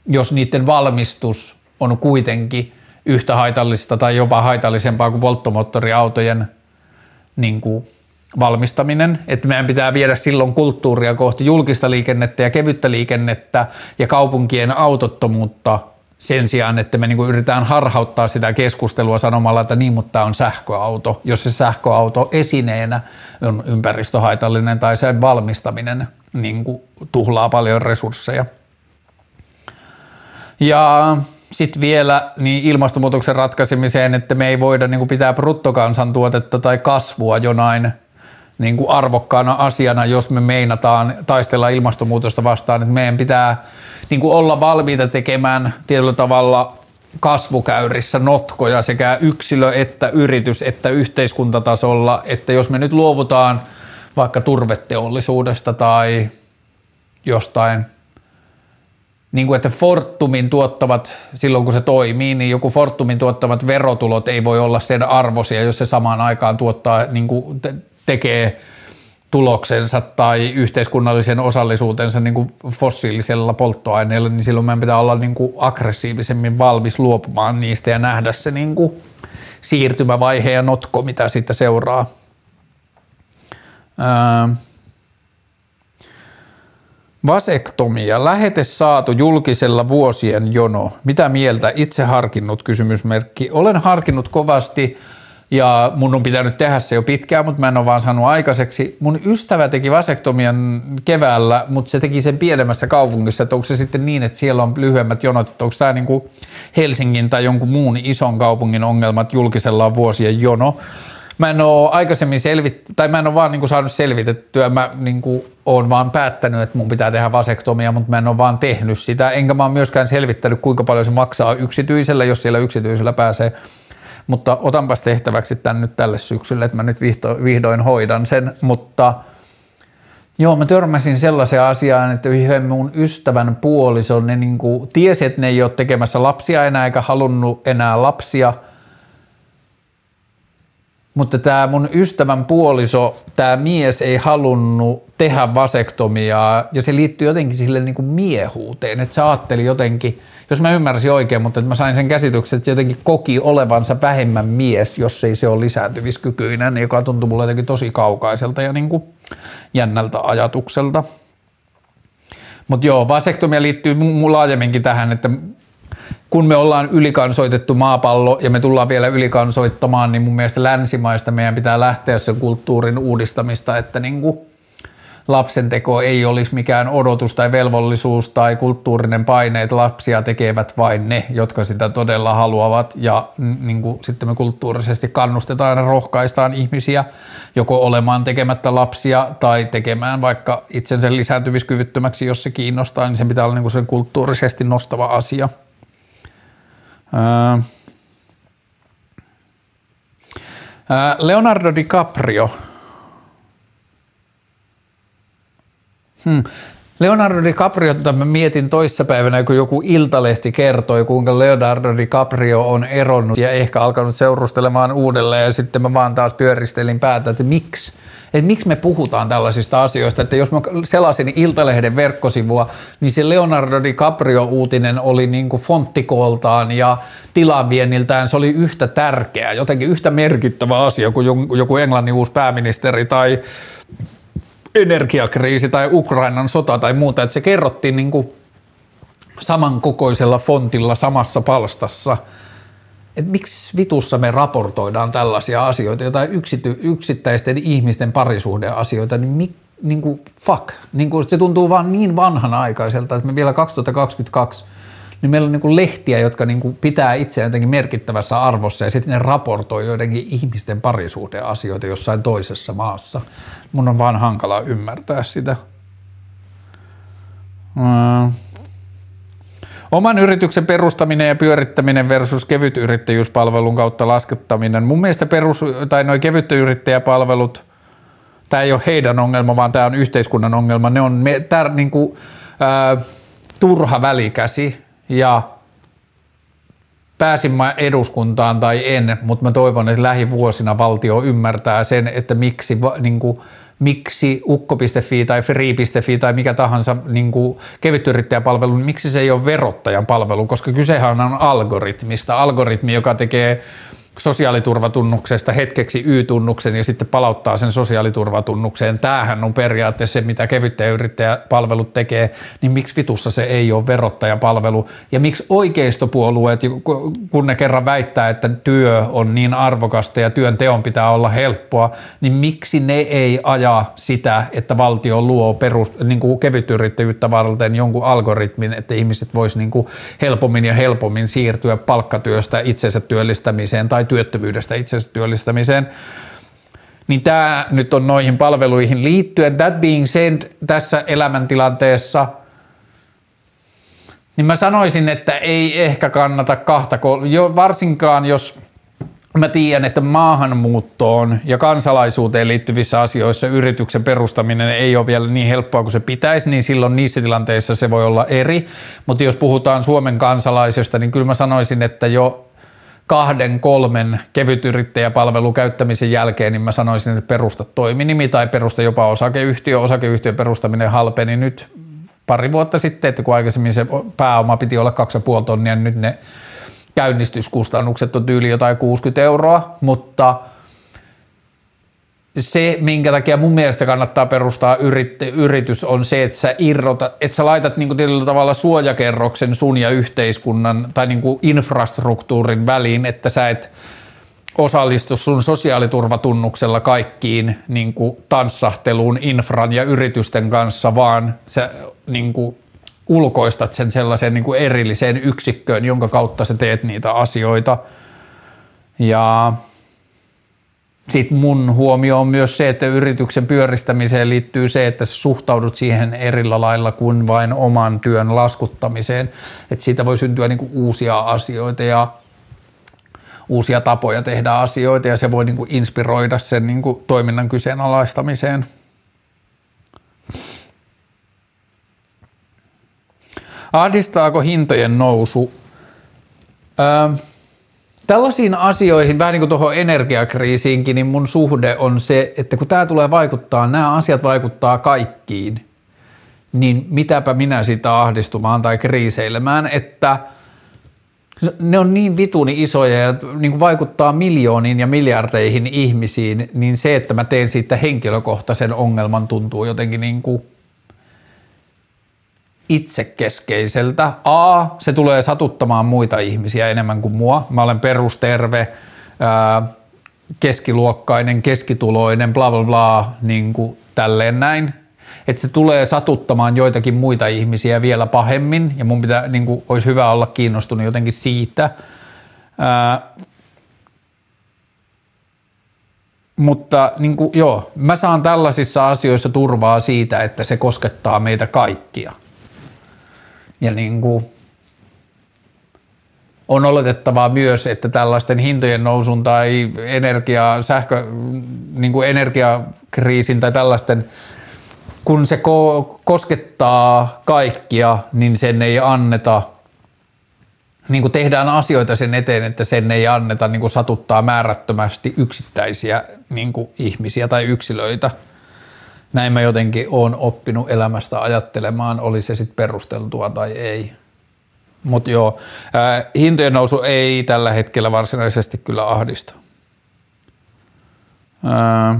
jos niiden valmistus on kuitenkin yhtä haitallista tai jopa haitallisempaa kuin polttomoottoriautojen niin kuin valmistaminen, että meidän pitää viedä silloin kulttuuria kohti julkista liikennettä ja kevyttä liikennettä ja kaupunkien autottomuutta sen sijaan, että me niinku yritetään harhauttaa sitä keskustelua sanomalla, että niin, mutta tämä on sähköauto. Jos se sähköauto esineenä on ympäristöhaitallinen tai sen valmistaminen niin kuin tuhlaa paljon resursseja. Ja sitten vielä niin ilmastonmuutoksen ratkaisemiseen, että me ei voida niin pitää bruttokansantuotetta tai kasvua jonain niin kuin arvokkaana asiana, jos me meinataan taistella ilmastonmuutosta vastaan, että meidän pitää niin kuin olla valmiita tekemään tietyllä tavalla kasvukäyrissä notkoja sekä yksilö- että yritys- että yhteiskuntatasolla, että jos me nyt luovutaan vaikka turveteollisuudesta tai jostain, niin kuin että Fortumin tuottavat, silloin kun se toimii, niin joku Fortumin tuottavat verotulot ei voi olla sen arvoisia, jos se samaan aikaan tuottaa, niin kuin tekee tuloksensa tai yhteiskunnallisen osallisuutensa niin kuin fossiilisella polttoaineella, niin silloin meidän pitää olla niin kuin aggressiivisemmin valmis luopumaan niistä ja nähdä se niin kuin siirtymävaihe ja notko, mitä siitä seuraa. Ää, Vasektomia. Lähete saatu julkisella vuosien jono. Mitä mieltä? Itse harkinnut kysymysmerkki. Olen harkinnut kovasti ja mun on pitänyt tehdä se jo pitkään, mutta mä en ole vaan saanut aikaiseksi. Mun ystävä teki vasektomian keväällä, mutta se teki sen pienemmässä kaupungissa, että onko se sitten niin, että siellä on lyhyemmät jonot, että onko tämä niin kuin Helsingin tai jonkun muun ison kaupungin ongelmat julkisella on vuosien jono. Mä en ole aikaisemmin selvit, tai mä en ole vaan niin kuin saanut selvitettyä, mä niin kuin oon vaan päättänyt, että mun pitää tehdä vasektomia, mutta mä en ole vaan tehnyt sitä, enkä mä oon myöskään selvittänyt, kuinka paljon se maksaa yksityisellä, jos siellä yksityisellä pääsee mutta otanpas tehtäväksi tämän nyt tälle syksylle, että mä nyt vihdoin, vihdoin hoidan sen, mutta Joo, mä törmäsin sellaiseen asiaan, että yhden mun ystävän puoliso, ne niin kuin, tiesi, että ne ei ole tekemässä lapsia enää eikä halunnut enää lapsia, mutta tämä mun ystävän puoliso, tämä mies ei halunnut tehdä vasektomiaa ja se liittyy jotenkin sille niin kuin miehuuteen, että se ajatteli jotenkin – jos mä ymmärsin oikein, mutta mä sain sen käsityksen, että se jotenkin koki olevansa vähemmän mies, jos ei se ole lisääntyviskykyinen, joka tuntui mulle jotenkin tosi kaukaiselta ja niin kuin jännältä ajatukselta. Mutta joo, vasektomia liittyy mu- laajemminkin tähän, että kun me ollaan ylikansoitettu maapallo ja me tullaan vielä ylikansoittamaan, niin mun mielestä länsimaista meidän pitää lähteä sen kulttuurin uudistamista, että niin kuin – lapsenteko ei olisi mikään odotus tai velvollisuus tai kulttuurinen paine, että lapsia tekevät vain ne, jotka sitä todella haluavat ja niin kuin sitten me kulttuurisesti kannustetaan ja rohkaistaan ihmisiä joko olemaan tekemättä lapsia tai tekemään vaikka itsensä lisääntymiskyvyttömäksi, jos se kiinnostaa, niin se pitää olla niin kuin sen kulttuurisesti nostava asia. Leonardo DiCaprio – Hmm. Leonardo DiCaprio, mä mietin toissapäivänä, kun joku iltalehti kertoi, kuinka Leonardo DiCaprio on eronnut ja ehkä alkanut seurustelemaan uudelleen ja sitten mä vaan taas pyöristelin päätä, että miksi? Että miksi me puhutaan tällaisista asioista, että jos mä selasin Iltalehden verkkosivua, niin se Leonardo DiCaprio-uutinen oli niin kuin fonttikooltaan ja tilavienniltään. Se oli yhtä tärkeä, jotenkin yhtä merkittävä asia kuin joku Englannin uusi pääministeri tai energiakriisi tai Ukrainan sota tai muuta, että se kerrottiin niin kuin samankokoisella fontilla samassa palstassa. Että miksi vitussa me raportoidaan tällaisia asioita, jotain yksity, yksittäisten ihmisten parisuhdeasioita, niin, mi, niin kuin fuck. Niin kuin se tuntuu vaan niin vanhanaikaiselta, että me vielä 2022 niin meillä on niin lehtiä, jotka niin pitää itseään jotenkin merkittävässä arvossa ja sitten ne raportoi joidenkin ihmisten parisuhdeasioita jossain toisessa maassa. Mun on vaan hankala ymmärtää sitä. Mm. Oman yrityksen perustaminen ja pyörittäminen versus kevyt yrittäjyyspalvelun kautta laskettaminen. Mun mielestä perus, tai noin kevyt yrittäjäpalvelut, tämä ei ole heidän ongelma, vaan tämä on yhteiskunnan ongelma. Ne on me, tär, niin kuin, ää, turha välikäsi ja pääsin mä eduskuntaan tai en, mutta mä toivon, että lähivuosina valtio ymmärtää sen, että miksi niin kuin, miksi ukko.fi tai free.fi tai mikä tahansa niin kevytyrittäjäpalvelu, niin miksi se ei ole verottajan palvelu, koska kysehän on algoritmista. Algoritmi, joka tekee sosiaaliturvatunnuksesta hetkeksi Y-tunnuksen ja sitten palauttaa sen sosiaaliturvatunnukseen. Tämähän on periaatteessa se, mitä kevyttäjäyrittäjäpalvelut tekee, niin miksi vitussa se ei ole verottajan palvelu ja miksi oikeistopuolueet, kun ne kerran väittää, että työ on niin arvokasta ja työn teon pitää olla helppoa, niin miksi ne ei aja sitä, että valtio luo perus, niin kuin kevytyrittäjyyttä varten jonkun algoritmin, että ihmiset vois niin helpommin ja helpommin siirtyä palkkatyöstä itsensä työllistämiseen tai tai työttömyydestä itsensä työllistämiseen. Niin tämä nyt on noihin palveluihin liittyen. That being said, tässä elämäntilanteessa, niin mä sanoisin, että ei ehkä kannata kahta, jo varsinkaan jos mä tiedän, että maahanmuuttoon ja kansalaisuuteen liittyvissä asioissa yrityksen perustaminen ei ole vielä niin helppoa kuin se pitäisi, niin silloin niissä tilanteissa se voi olla eri. Mutta jos puhutaan Suomen kansalaisesta, niin kyllä mä sanoisin, että jo kahden, kolmen kevytyrittäjäpalvelun käyttämisen jälkeen, niin mä sanoisin, että perusta toiminimi tai perusta jopa osakeyhtiö. Osakeyhtiön perustaminen halpeni nyt pari vuotta sitten, että kun aikaisemmin se pääoma piti olla 2,5 tonnia, niin nyt ne käynnistyskustannukset on tyyli jotain 60 euroa, mutta – se, minkä takia mun mielestä kannattaa perustaa yritys, on se, että sä, irrota, että sä laitat niin tietyllä tavalla suojakerroksen sun ja yhteiskunnan tai niin kuin infrastruktuurin väliin, että sä et osallistu sun sosiaaliturvatunnuksella kaikkiin niin kuin tanssahteluun infran ja yritysten kanssa, vaan sä niin kuin ulkoistat sen sellaiseen niin kuin erilliseen yksikköön, jonka kautta sä teet niitä asioita. Ja sitten mun huomio on myös se, että yrityksen pyöristämiseen liittyy se, että sä suhtaudut siihen erillä lailla kuin vain oman työn laskuttamiseen. Että siitä voi syntyä niinku uusia asioita ja uusia tapoja tehdä asioita ja se voi niinku inspiroida sen niinku toiminnan kyseenalaistamiseen. Ahdistaako hintojen nousu? Öö, Tällaisiin asioihin, vähän niin kuin tuohon energiakriisiinkin, niin mun suhde on se, että kun tämä tulee vaikuttaa, nämä asiat vaikuttaa kaikkiin, niin mitäpä minä sitä ahdistumaan tai kriiseilemään, että ne on niin vituni isoja ja niin kuin vaikuttaa miljooniin ja miljardeihin ihmisiin, niin se, että mä teen siitä henkilökohtaisen ongelman tuntuu jotenkin niin kuin itsekeskeiseltä. A, se tulee satuttamaan muita ihmisiä enemmän kuin mua. Mä olen perusterve, keskiluokkainen, keskituloinen, bla bla bla, niin kuin tälleen näin. Että se tulee satuttamaan joitakin muita ihmisiä vielä pahemmin ja mun pitää, niin kuin, olisi hyvä olla kiinnostunut jotenkin siitä. Ää, mutta niin kuin, joo, mä saan tällaisissa asioissa turvaa siitä, että se koskettaa meitä kaikkia ja niin kuin on oletettavaa myös, että tällaisten hintojen nousun tai energia, sähkö, niin kuin energiakriisin tai tällaisten, kun se ko- koskettaa kaikkia, niin sen ei anneta, niin kuin tehdään asioita sen eteen, että sen ei anneta niin kuin satuttaa määrättömästi yksittäisiä niin kuin ihmisiä tai yksilöitä – näin mä jotenkin oon oppinut elämästä ajattelemaan, oli se sitten perusteltua tai ei. Mutta joo, ää, hintojen nousu ei tällä hetkellä varsinaisesti kyllä ahdista. Ää,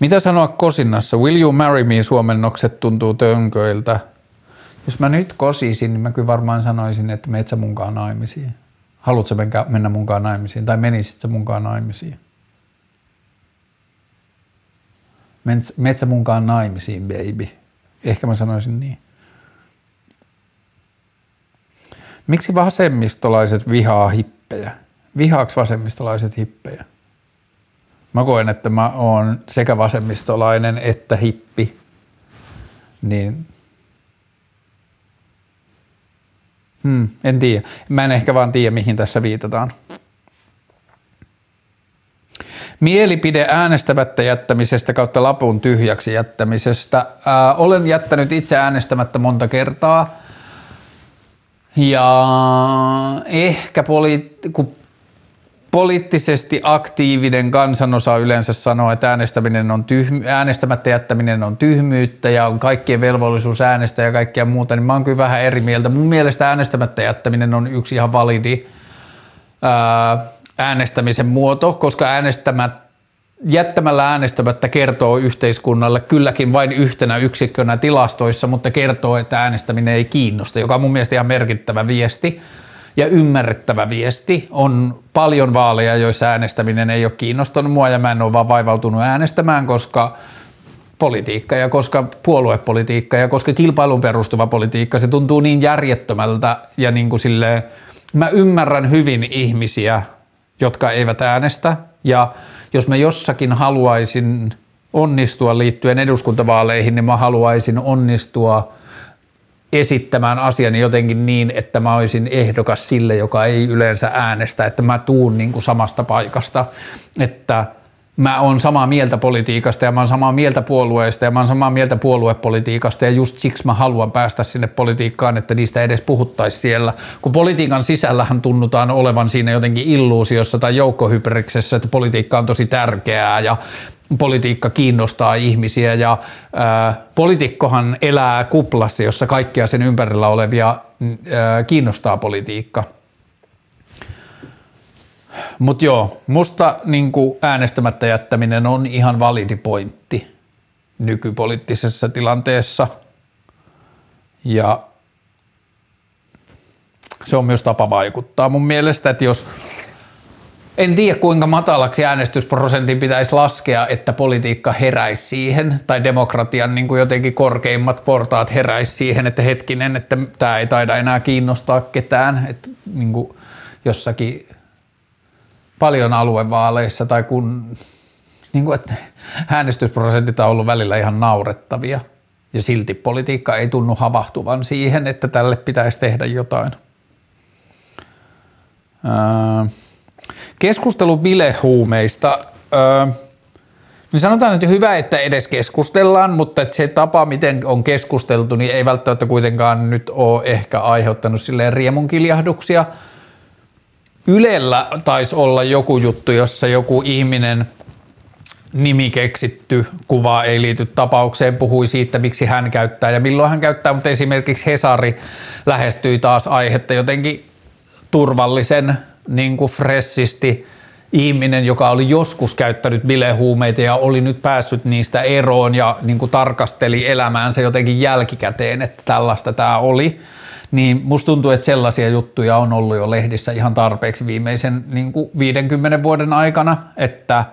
Mitä sanoa kosinnassa? Will you marry me suomennokset tuntuu tönköiltä. Jos mä nyt kosisin, niin mä kyllä varmaan sanoisin, että meet sä munkaan naimisiin. Haluatko mennä munkaan naimisiin tai menisit sä munkaan naimisiin? Meet sä munkaan naimisiin, baby. Ehkä mä sanoisin niin. Miksi vasemmistolaiset vihaa hippejä? Vihaaks vasemmistolaiset hippejä? Mä koen, että mä oon sekä vasemmistolainen että hippi. Niin Hmm, en tiedä. Mä en ehkä vaan tiedä, mihin tässä viitataan. Mielipide äänestämättä jättämisestä kautta lapun tyhjäksi jättämisestä. Ää, olen jättänyt itse äänestämättä monta kertaa. Ja ehkä poli- kun poliittisesti aktiivinen kansanosa yleensä sanoo, että äänestäminen on tyhm- äänestämättä jättäminen on tyhmyyttä ja on kaikkien velvollisuus äänestää ja kaikkea muuta, niin mä oon kyllä vähän eri mieltä. Mun mielestä äänestämättä jättäminen on yksi ihan validi ää, äänestämisen muoto, koska äänestämättä jättämällä äänestämättä kertoo yhteiskunnalle kylläkin vain yhtenä yksikkönä tilastoissa, mutta kertoo, että äänestäminen ei kiinnosta, joka on mun mielestä ihan merkittävä viesti ja ymmärrettävä viesti. On paljon vaaleja, joissa äänestäminen ei ole kiinnostanut mua ja mä en ole vaan vaivautunut äänestämään, koska politiikka ja koska puoluepolitiikka ja koska kilpailun perustuva politiikka, se tuntuu niin järjettömältä ja niin kuin silleen, mä ymmärrän hyvin ihmisiä, jotka eivät äänestä ja jos mä jossakin haluaisin onnistua liittyen eduskuntavaaleihin, niin mä haluaisin onnistua esittämään asiani jotenkin niin, että mä olisin ehdokas sille, joka ei yleensä äänestä, että mä tuun niin kuin samasta paikasta, että mä oon samaa mieltä politiikasta ja mä oon samaa mieltä puolueesta ja mä oon samaa mieltä puoluepolitiikasta ja just siksi mä haluan päästä sinne politiikkaan, että niistä edes puhuttaisiin siellä. Kun politiikan sisällähän tunnutaan olevan siinä jotenkin illuusiossa tai joukkohyperiksessä, että politiikka on tosi tärkeää ja politiikka kiinnostaa ihmisiä ja ää, poliitikkohan elää kuplassa, jossa kaikkia sen ympärillä olevia ää, kiinnostaa politiikka. Mutta joo, musta niin äänestämättä jättäminen on ihan validi pointti nykypoliittisessa tilanteessa. Ja se on myös tapa vaikuttaa mun mielestä, että jos en tiedä kuinka matalaksi äänestysprosentin pitäisi laskea, että politiikka heräisi siihen, tai demokratian niin kuin jotenkin korkeimmat portaat heräisi siihen, että hetkinen, että tämä ei taida enää kiinnostaa ketään, että niin kuin jossakin paljon aluevaaleissa tai kun niin kuin, että äänestysprosentit on ollut välillä ihan naurettavia ja silti politiikka ei tunnu havahtuvan siihen, että tälle pitäisi tehdä jotain. Keskustelu bilehuumeista. niin sanotaan, että hyvä, että edes keskustellaan, mutta että se tapa, miten on keskusteltu, niin ei välttämättä kuitenkaan nyt ole ehkä aiheuttanut silleen riemunkiljahduksia – Ylellä taisi olla joku juttu, jossa joku ihminen nimi keksitty kuva ei liity tapaukseen, puhui siitä, miksi hän käyttää ja milloin hän käyttää, mutta esimerkiksi Hesari lähestyi taas aihetta jotenkin turvallisen, niin kuin fressisti ihminen, joka oli joskus käyttänyt bilehuumeita ja oli nyt päässyt niistä eroon ja niin kuin tarkasteli elämäänsä jotenkin jälkikäteen, että tällaista tämä oli. Niin musta tuntuu, että sellaisia juttuja on ollut jo lehdissä ihan tarpeeksi viimeisen niin kuin 50 vuoden aikana, että –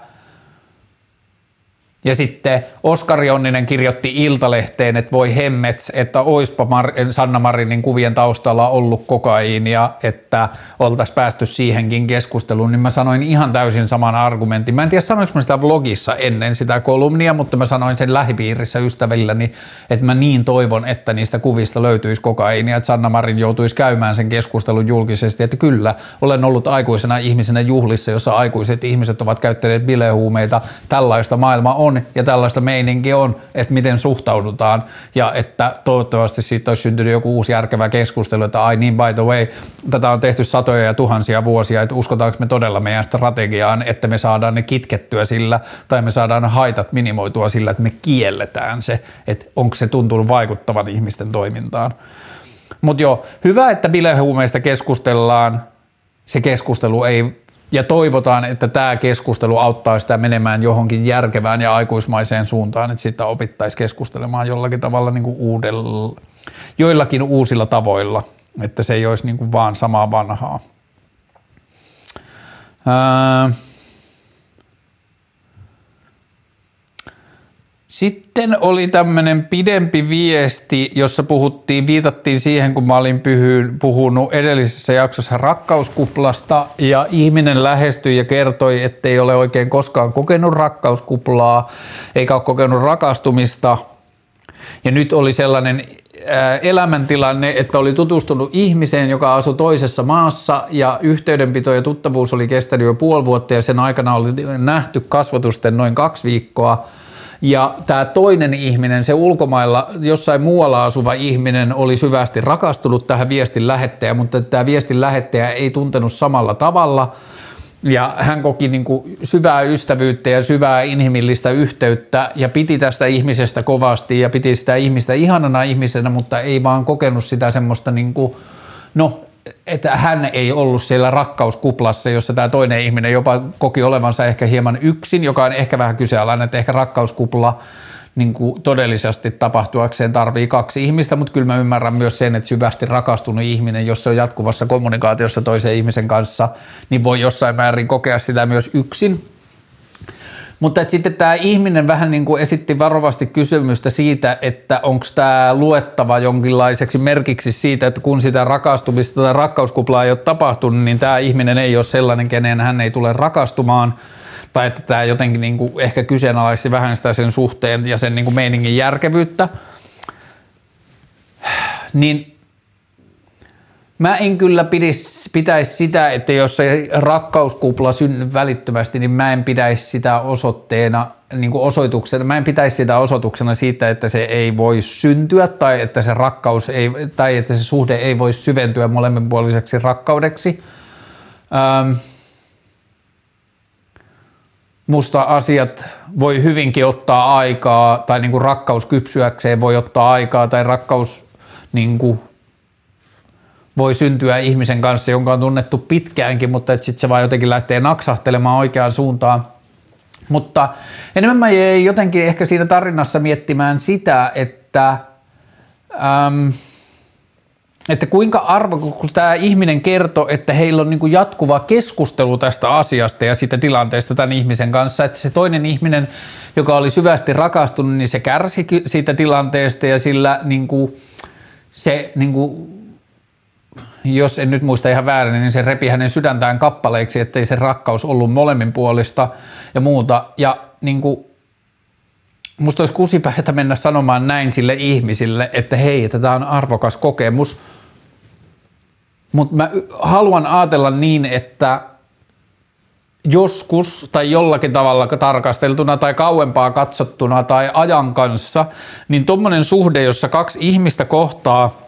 ja sitten Oskari Onninen kirjoitti Iltalehteen, että voi hemmets, että oispa Mar- Sanna Marinin kuvien taustalla ollut kokaiinia, että oltaisiin päästy siihenkin keskusteluun, niin mä sanoin ihan täysin saman argumentin. Mä en tiedä sanoinko mä sitä vlogissa ennen sitä kolumnia, mutta mä sanoin sen lähipiirissä ystävilläni, että mä niin toivon, että niistä kuvista löytyisi kokaiinia, että Sanna Marin joutuisi käymään sen keskustelun julkisesti, että kyllä, olen ollut aikuisena ihmisenä juhlissa, jossa aikuiset ihmiset ovat käyttäneet bilehuumeita, tällaista maailma on, on ja tällaista meininki on, että miten suhtaudutaan ja että toivottavasti siitä olisi syntynyt joku uusi järkevä keskustelu, että ai niin by the way, tätä on tehty satoja ja tuhansia vuosia, että uskotaanko me todella meidän strategiaan, että me saadaan ne kitkettyä sillä tai me saadaan haitat minimoitua sillä, että me kielletään se, että onko se tuntunut vaikuttavan ihmisten toimintaan. Mutta joo, hyvä, että bilehuumeista keskustellaan. Se keskustelu ei ja toivotaan, että tämä keskustelu auttaa sitä menemään johonkin järkevään ja aikuismaiseen suuntaan, että sitä opittaisiin keskustelemaan jollakin tavalla niin kuin uudella, joillakin uusilla tavoilla, että se ei olisi niin kuin vaan samaa vanhaa. Ää, Sitten oli tämmöinen pidempi viesti, jossa puhuttiin, viitattiin siihen, kun mä olin puhunut edellisessä jaksossa rakkauskuplasta ja ihminen lähestyi ja kertoi, ettei ole oikein koskaan kokenut rakkauskuplaa eikä ole kokenut rakastumista. Ja nyt oli sellainen elämäntilanne, että oli tutustunut ihmiseen, joka asui toisessa maassa ja yhteydenpito ja tuttavuus oli kestänyt jo puoli vuotta ja sen aikana oli nähty kasvatusten noin kaksi viikkoa. Ja tämä toinen ihminen, se ulkomailla jossain muualla asuva ihminen oli syvästi rakastunut tähän viestin lähettäjään, mutta tämä viestin lähettäjä ei tuntenut samalla tavalla – ja hän koki niin kuin syvää ystävyyttä ja syvää inhimillistä yhteyttä ja piti tästä ihmisestä kovasti ja piti sitä ihmistä ihanana ihmisenä, mutta ei vaan kokenut sitä semmoista niin kuin, no, että hän ei ollut siellä rakkauskuplassa, jossa tämä toinen ihminen jopa koki olevansa ehkä hieman yksin, joka on ehkä vähän kyseenalainen, että ehkä rakkauskupla niin kuin todellisesti tapahtuakseen tarvii kaksi ihmistä, mutta kyllä mä ymmärrän myös sen, että syvästi rakastunut ihminen, jos se on jatkuvassa kommunikaatiossa toisen ihmisen kanssa, niin voi jossain määrin kokea sitä myös yksin. Mutta että sitten tämä ihminen vähän niin kuin esitti varovasti kysymystä siitä, että onko tämä luettava jonkinlaiseksi merkiksi siitä, että kun sitä rakastumista tai rakkauskuplaa ei ole tapahtunut, niin tämä ihminen ei ole sellainen, kenen hän ei tule rakastumaan – tai että tämä jotenkin niin kuin ehkä kyseenalaisti vähän sitä sen suhteen ja sen niin kuin meiningin järkevyyttä, niin mä en kyllä pitäisi sitä, että jos se rakkauskupla synny välittömästi, niin mä en pitäisi sitä osoitteena, niin kuin osoituksena, mä en pitäisi sitä osoituksena siitä, että se ei voi syntyä tai että se rakkaus ei, tai että se suhde ei voi syventyä molemminpuoliseksi rakkaudeksi. Ähm, musta asiat voi hyvinkin ottaa aikaa, tai niin kuin rakkaus kypsyäkseen voi ottaa aikaa, tai rakkaus niin kuin voi syntyä ihmisen kanssa, jonka on tunnettu pitkäänkin, mutta sitten se vaan jotenkin lähtee naksahtelemaan oikeaan suuntaan. Mutta enemmän mä jäin jotenkin ehkä siinä tarinassa miettimään sitä, että äm, että kuinka arvo, kun tämä ihminen kertoo, että heillä on niin jatkuva keskustelu tästä asiasta ja siitä tilanteesta tämän ihmisen kanssa, että se toinen ihminen, joka oli syvästi rakastunut, niin se kärsi siitä tilanteesta ja sillä niin kuin, se, niin kuin, jos en nyt muista ihan väärin, niin se repi hänen sydäntään kappaleiksi, ettei se rakkaus ollut molemmin puolista ja muuta. Ja niin kuin, musta olisi kusipäistä mennä sanomaan näin sille ihmisille, että hei, että tämä on arvokas kokemus, mutta mä haluan ajatella niin, että joskus tai jollakin tavalla tarkasteltuna tai kauempaa katsottuna tai ajan kanssa, niin tuommoinen suhde, jossa kaksi ihmistä kohtaa –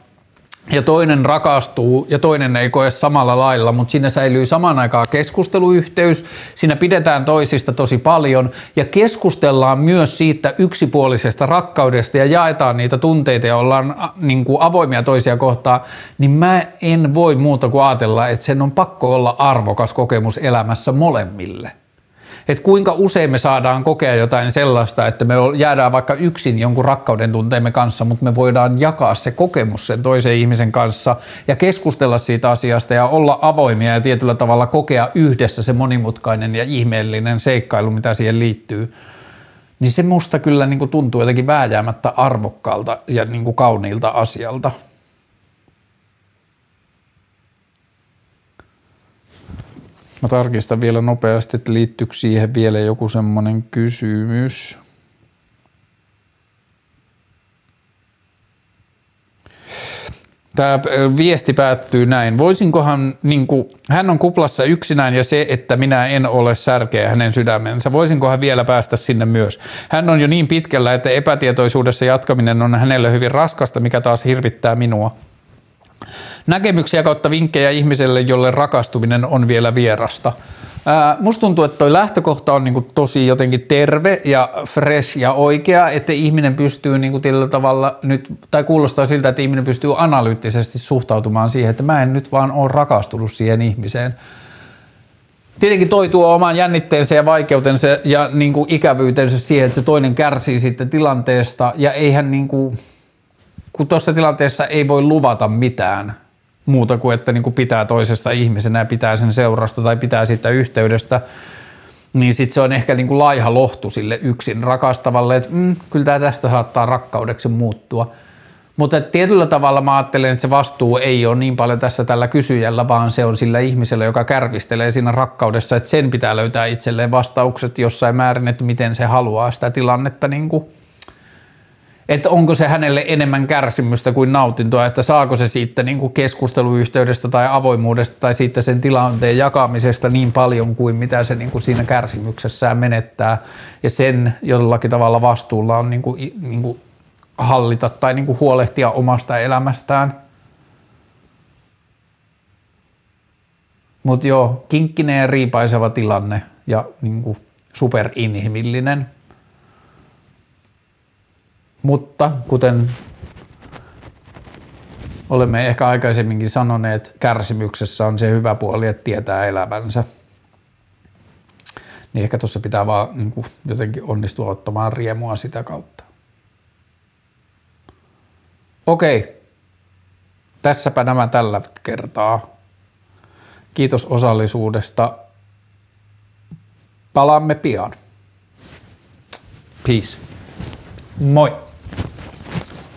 ja toinen rakastuu ja toinen ei koe samalla lailla, mutta siinä säilyy samaan aikaan keskusteluyhteys, siinä pidetään toisista tosi paljon ja keskustellaan myös siitä yksipuolisesta rakkaudesta ja jaetaan niitä tunteita ja ollaan niin kuin avoimia toisia kohtaan, niin mä en voi muuta kuin ajatella, että sen on pakko olla arvokas kokemus elämässä molemmille että kuinka usein me saadaan kokea jotain sellaista, että me jäädään vaikka yksin jonkun rakkauden tunteemme kanssa, mutta me voidaan jakaa se kokemus sen toisen ihmisen kanssa ja keskustella siitä asiasta ja olla avoimia ja tietyllä tavalla kokea yhdessä se monimutkainen ja ihmeellinen seikkailu, mitä siihen liittyy niin se musta kyllä niin kuin tuntuu jotenkin vääjäämättä arvokkaalta ja niin kuin kauniilta asialta. Mä tarkistan vielä nopeasti, että liittyykö siihen vielä joku semmoinen kysymys. Tämä viesti päättyy näin. Voisinkohan, niin kuin, hän on kuplassa yksinään ja se, että minä en ole särkeä hänen sydämensä. Voisinkohan vielä päästä sinne myös? Hän on jo niin pitkällä, että epätietoisuudessa jatkaminen on hänelle hyvin raskasta, mikä taas hirvittää minua näkemyksiä kautta vinkkejä ihmiselle, jolle rakastuminen on vielä vierasta. Ää, musta tuntuu, että toi lähtökohta on niinku tosi jotenkin terve ja fresh ja oikea, että ihminen pystyy niinku tällä tavalla nyt, tai kuulostaa siltä, että ihminen pystyy analyyttisesti suhtautumaan siihen, että mä en nyt vaan ole rakastunut siihen ihmiseen. Tietenkin toi tuo oman jännitteensä ja vaikeutensa ja niinku ikävyytensä siihen, että se toinen kärsii sitten tilanteesta ja eihän niinku, kun tuossa tilanteessa ei voi luvata mitään – muuta kuin, että niin kuin pitää toisesta ihmisenä ja pitää sen seurasta tai pitää siitä yhteydestä, niin sitten se on ehkä niin kuin laiha lohtu sille yksin rakastavalle, että mm, kyllä tämä tästä saattaa rakkaudeksi muuttua. Mutta tietyllä tavalla mä ajattelen, että se vastuu ei ole niin paljon tässä tällä kysyjällä, vaan se on sillä ihmisellä, joka kärvistelee siinä rakkaudessa, että sen pitää löytää itselleen vastaukset jossain määrin, että miten se haluaa sitä tilannetta niin kuin että onko se hänelle enemmän kärsimystä kuin nautintoa, että saako se siitä niin kuin keskusteluyhteydestä tai avoimuudesta tai siitä sen tilanteen jakamisesta niin paljon kuin mitä se niin kuin siinä kärsimyksessään menettää ja sen jollakin tavalla vastuulla on niin kuin, niin kuin hallita tai niin kuin huolehtia omasta elämästään. Mutta joo, kinkkinen ja riipaiseva tilanne ja niin kuin superinhimillinen – mutta kuten olemme ehkä aikaisemminkin sanoneet, kärsimyksessä on se hyvä puoli, että tietää elävänsä. Niin ehkä tuossa pitää vaan niin kuin jotenkin onnistua ottamaan riemua sitä kautta. Okei, tässäpä nämä tällä kertaa. Kiitos osallisuudesta. Palaamme pian. Peace. Moi!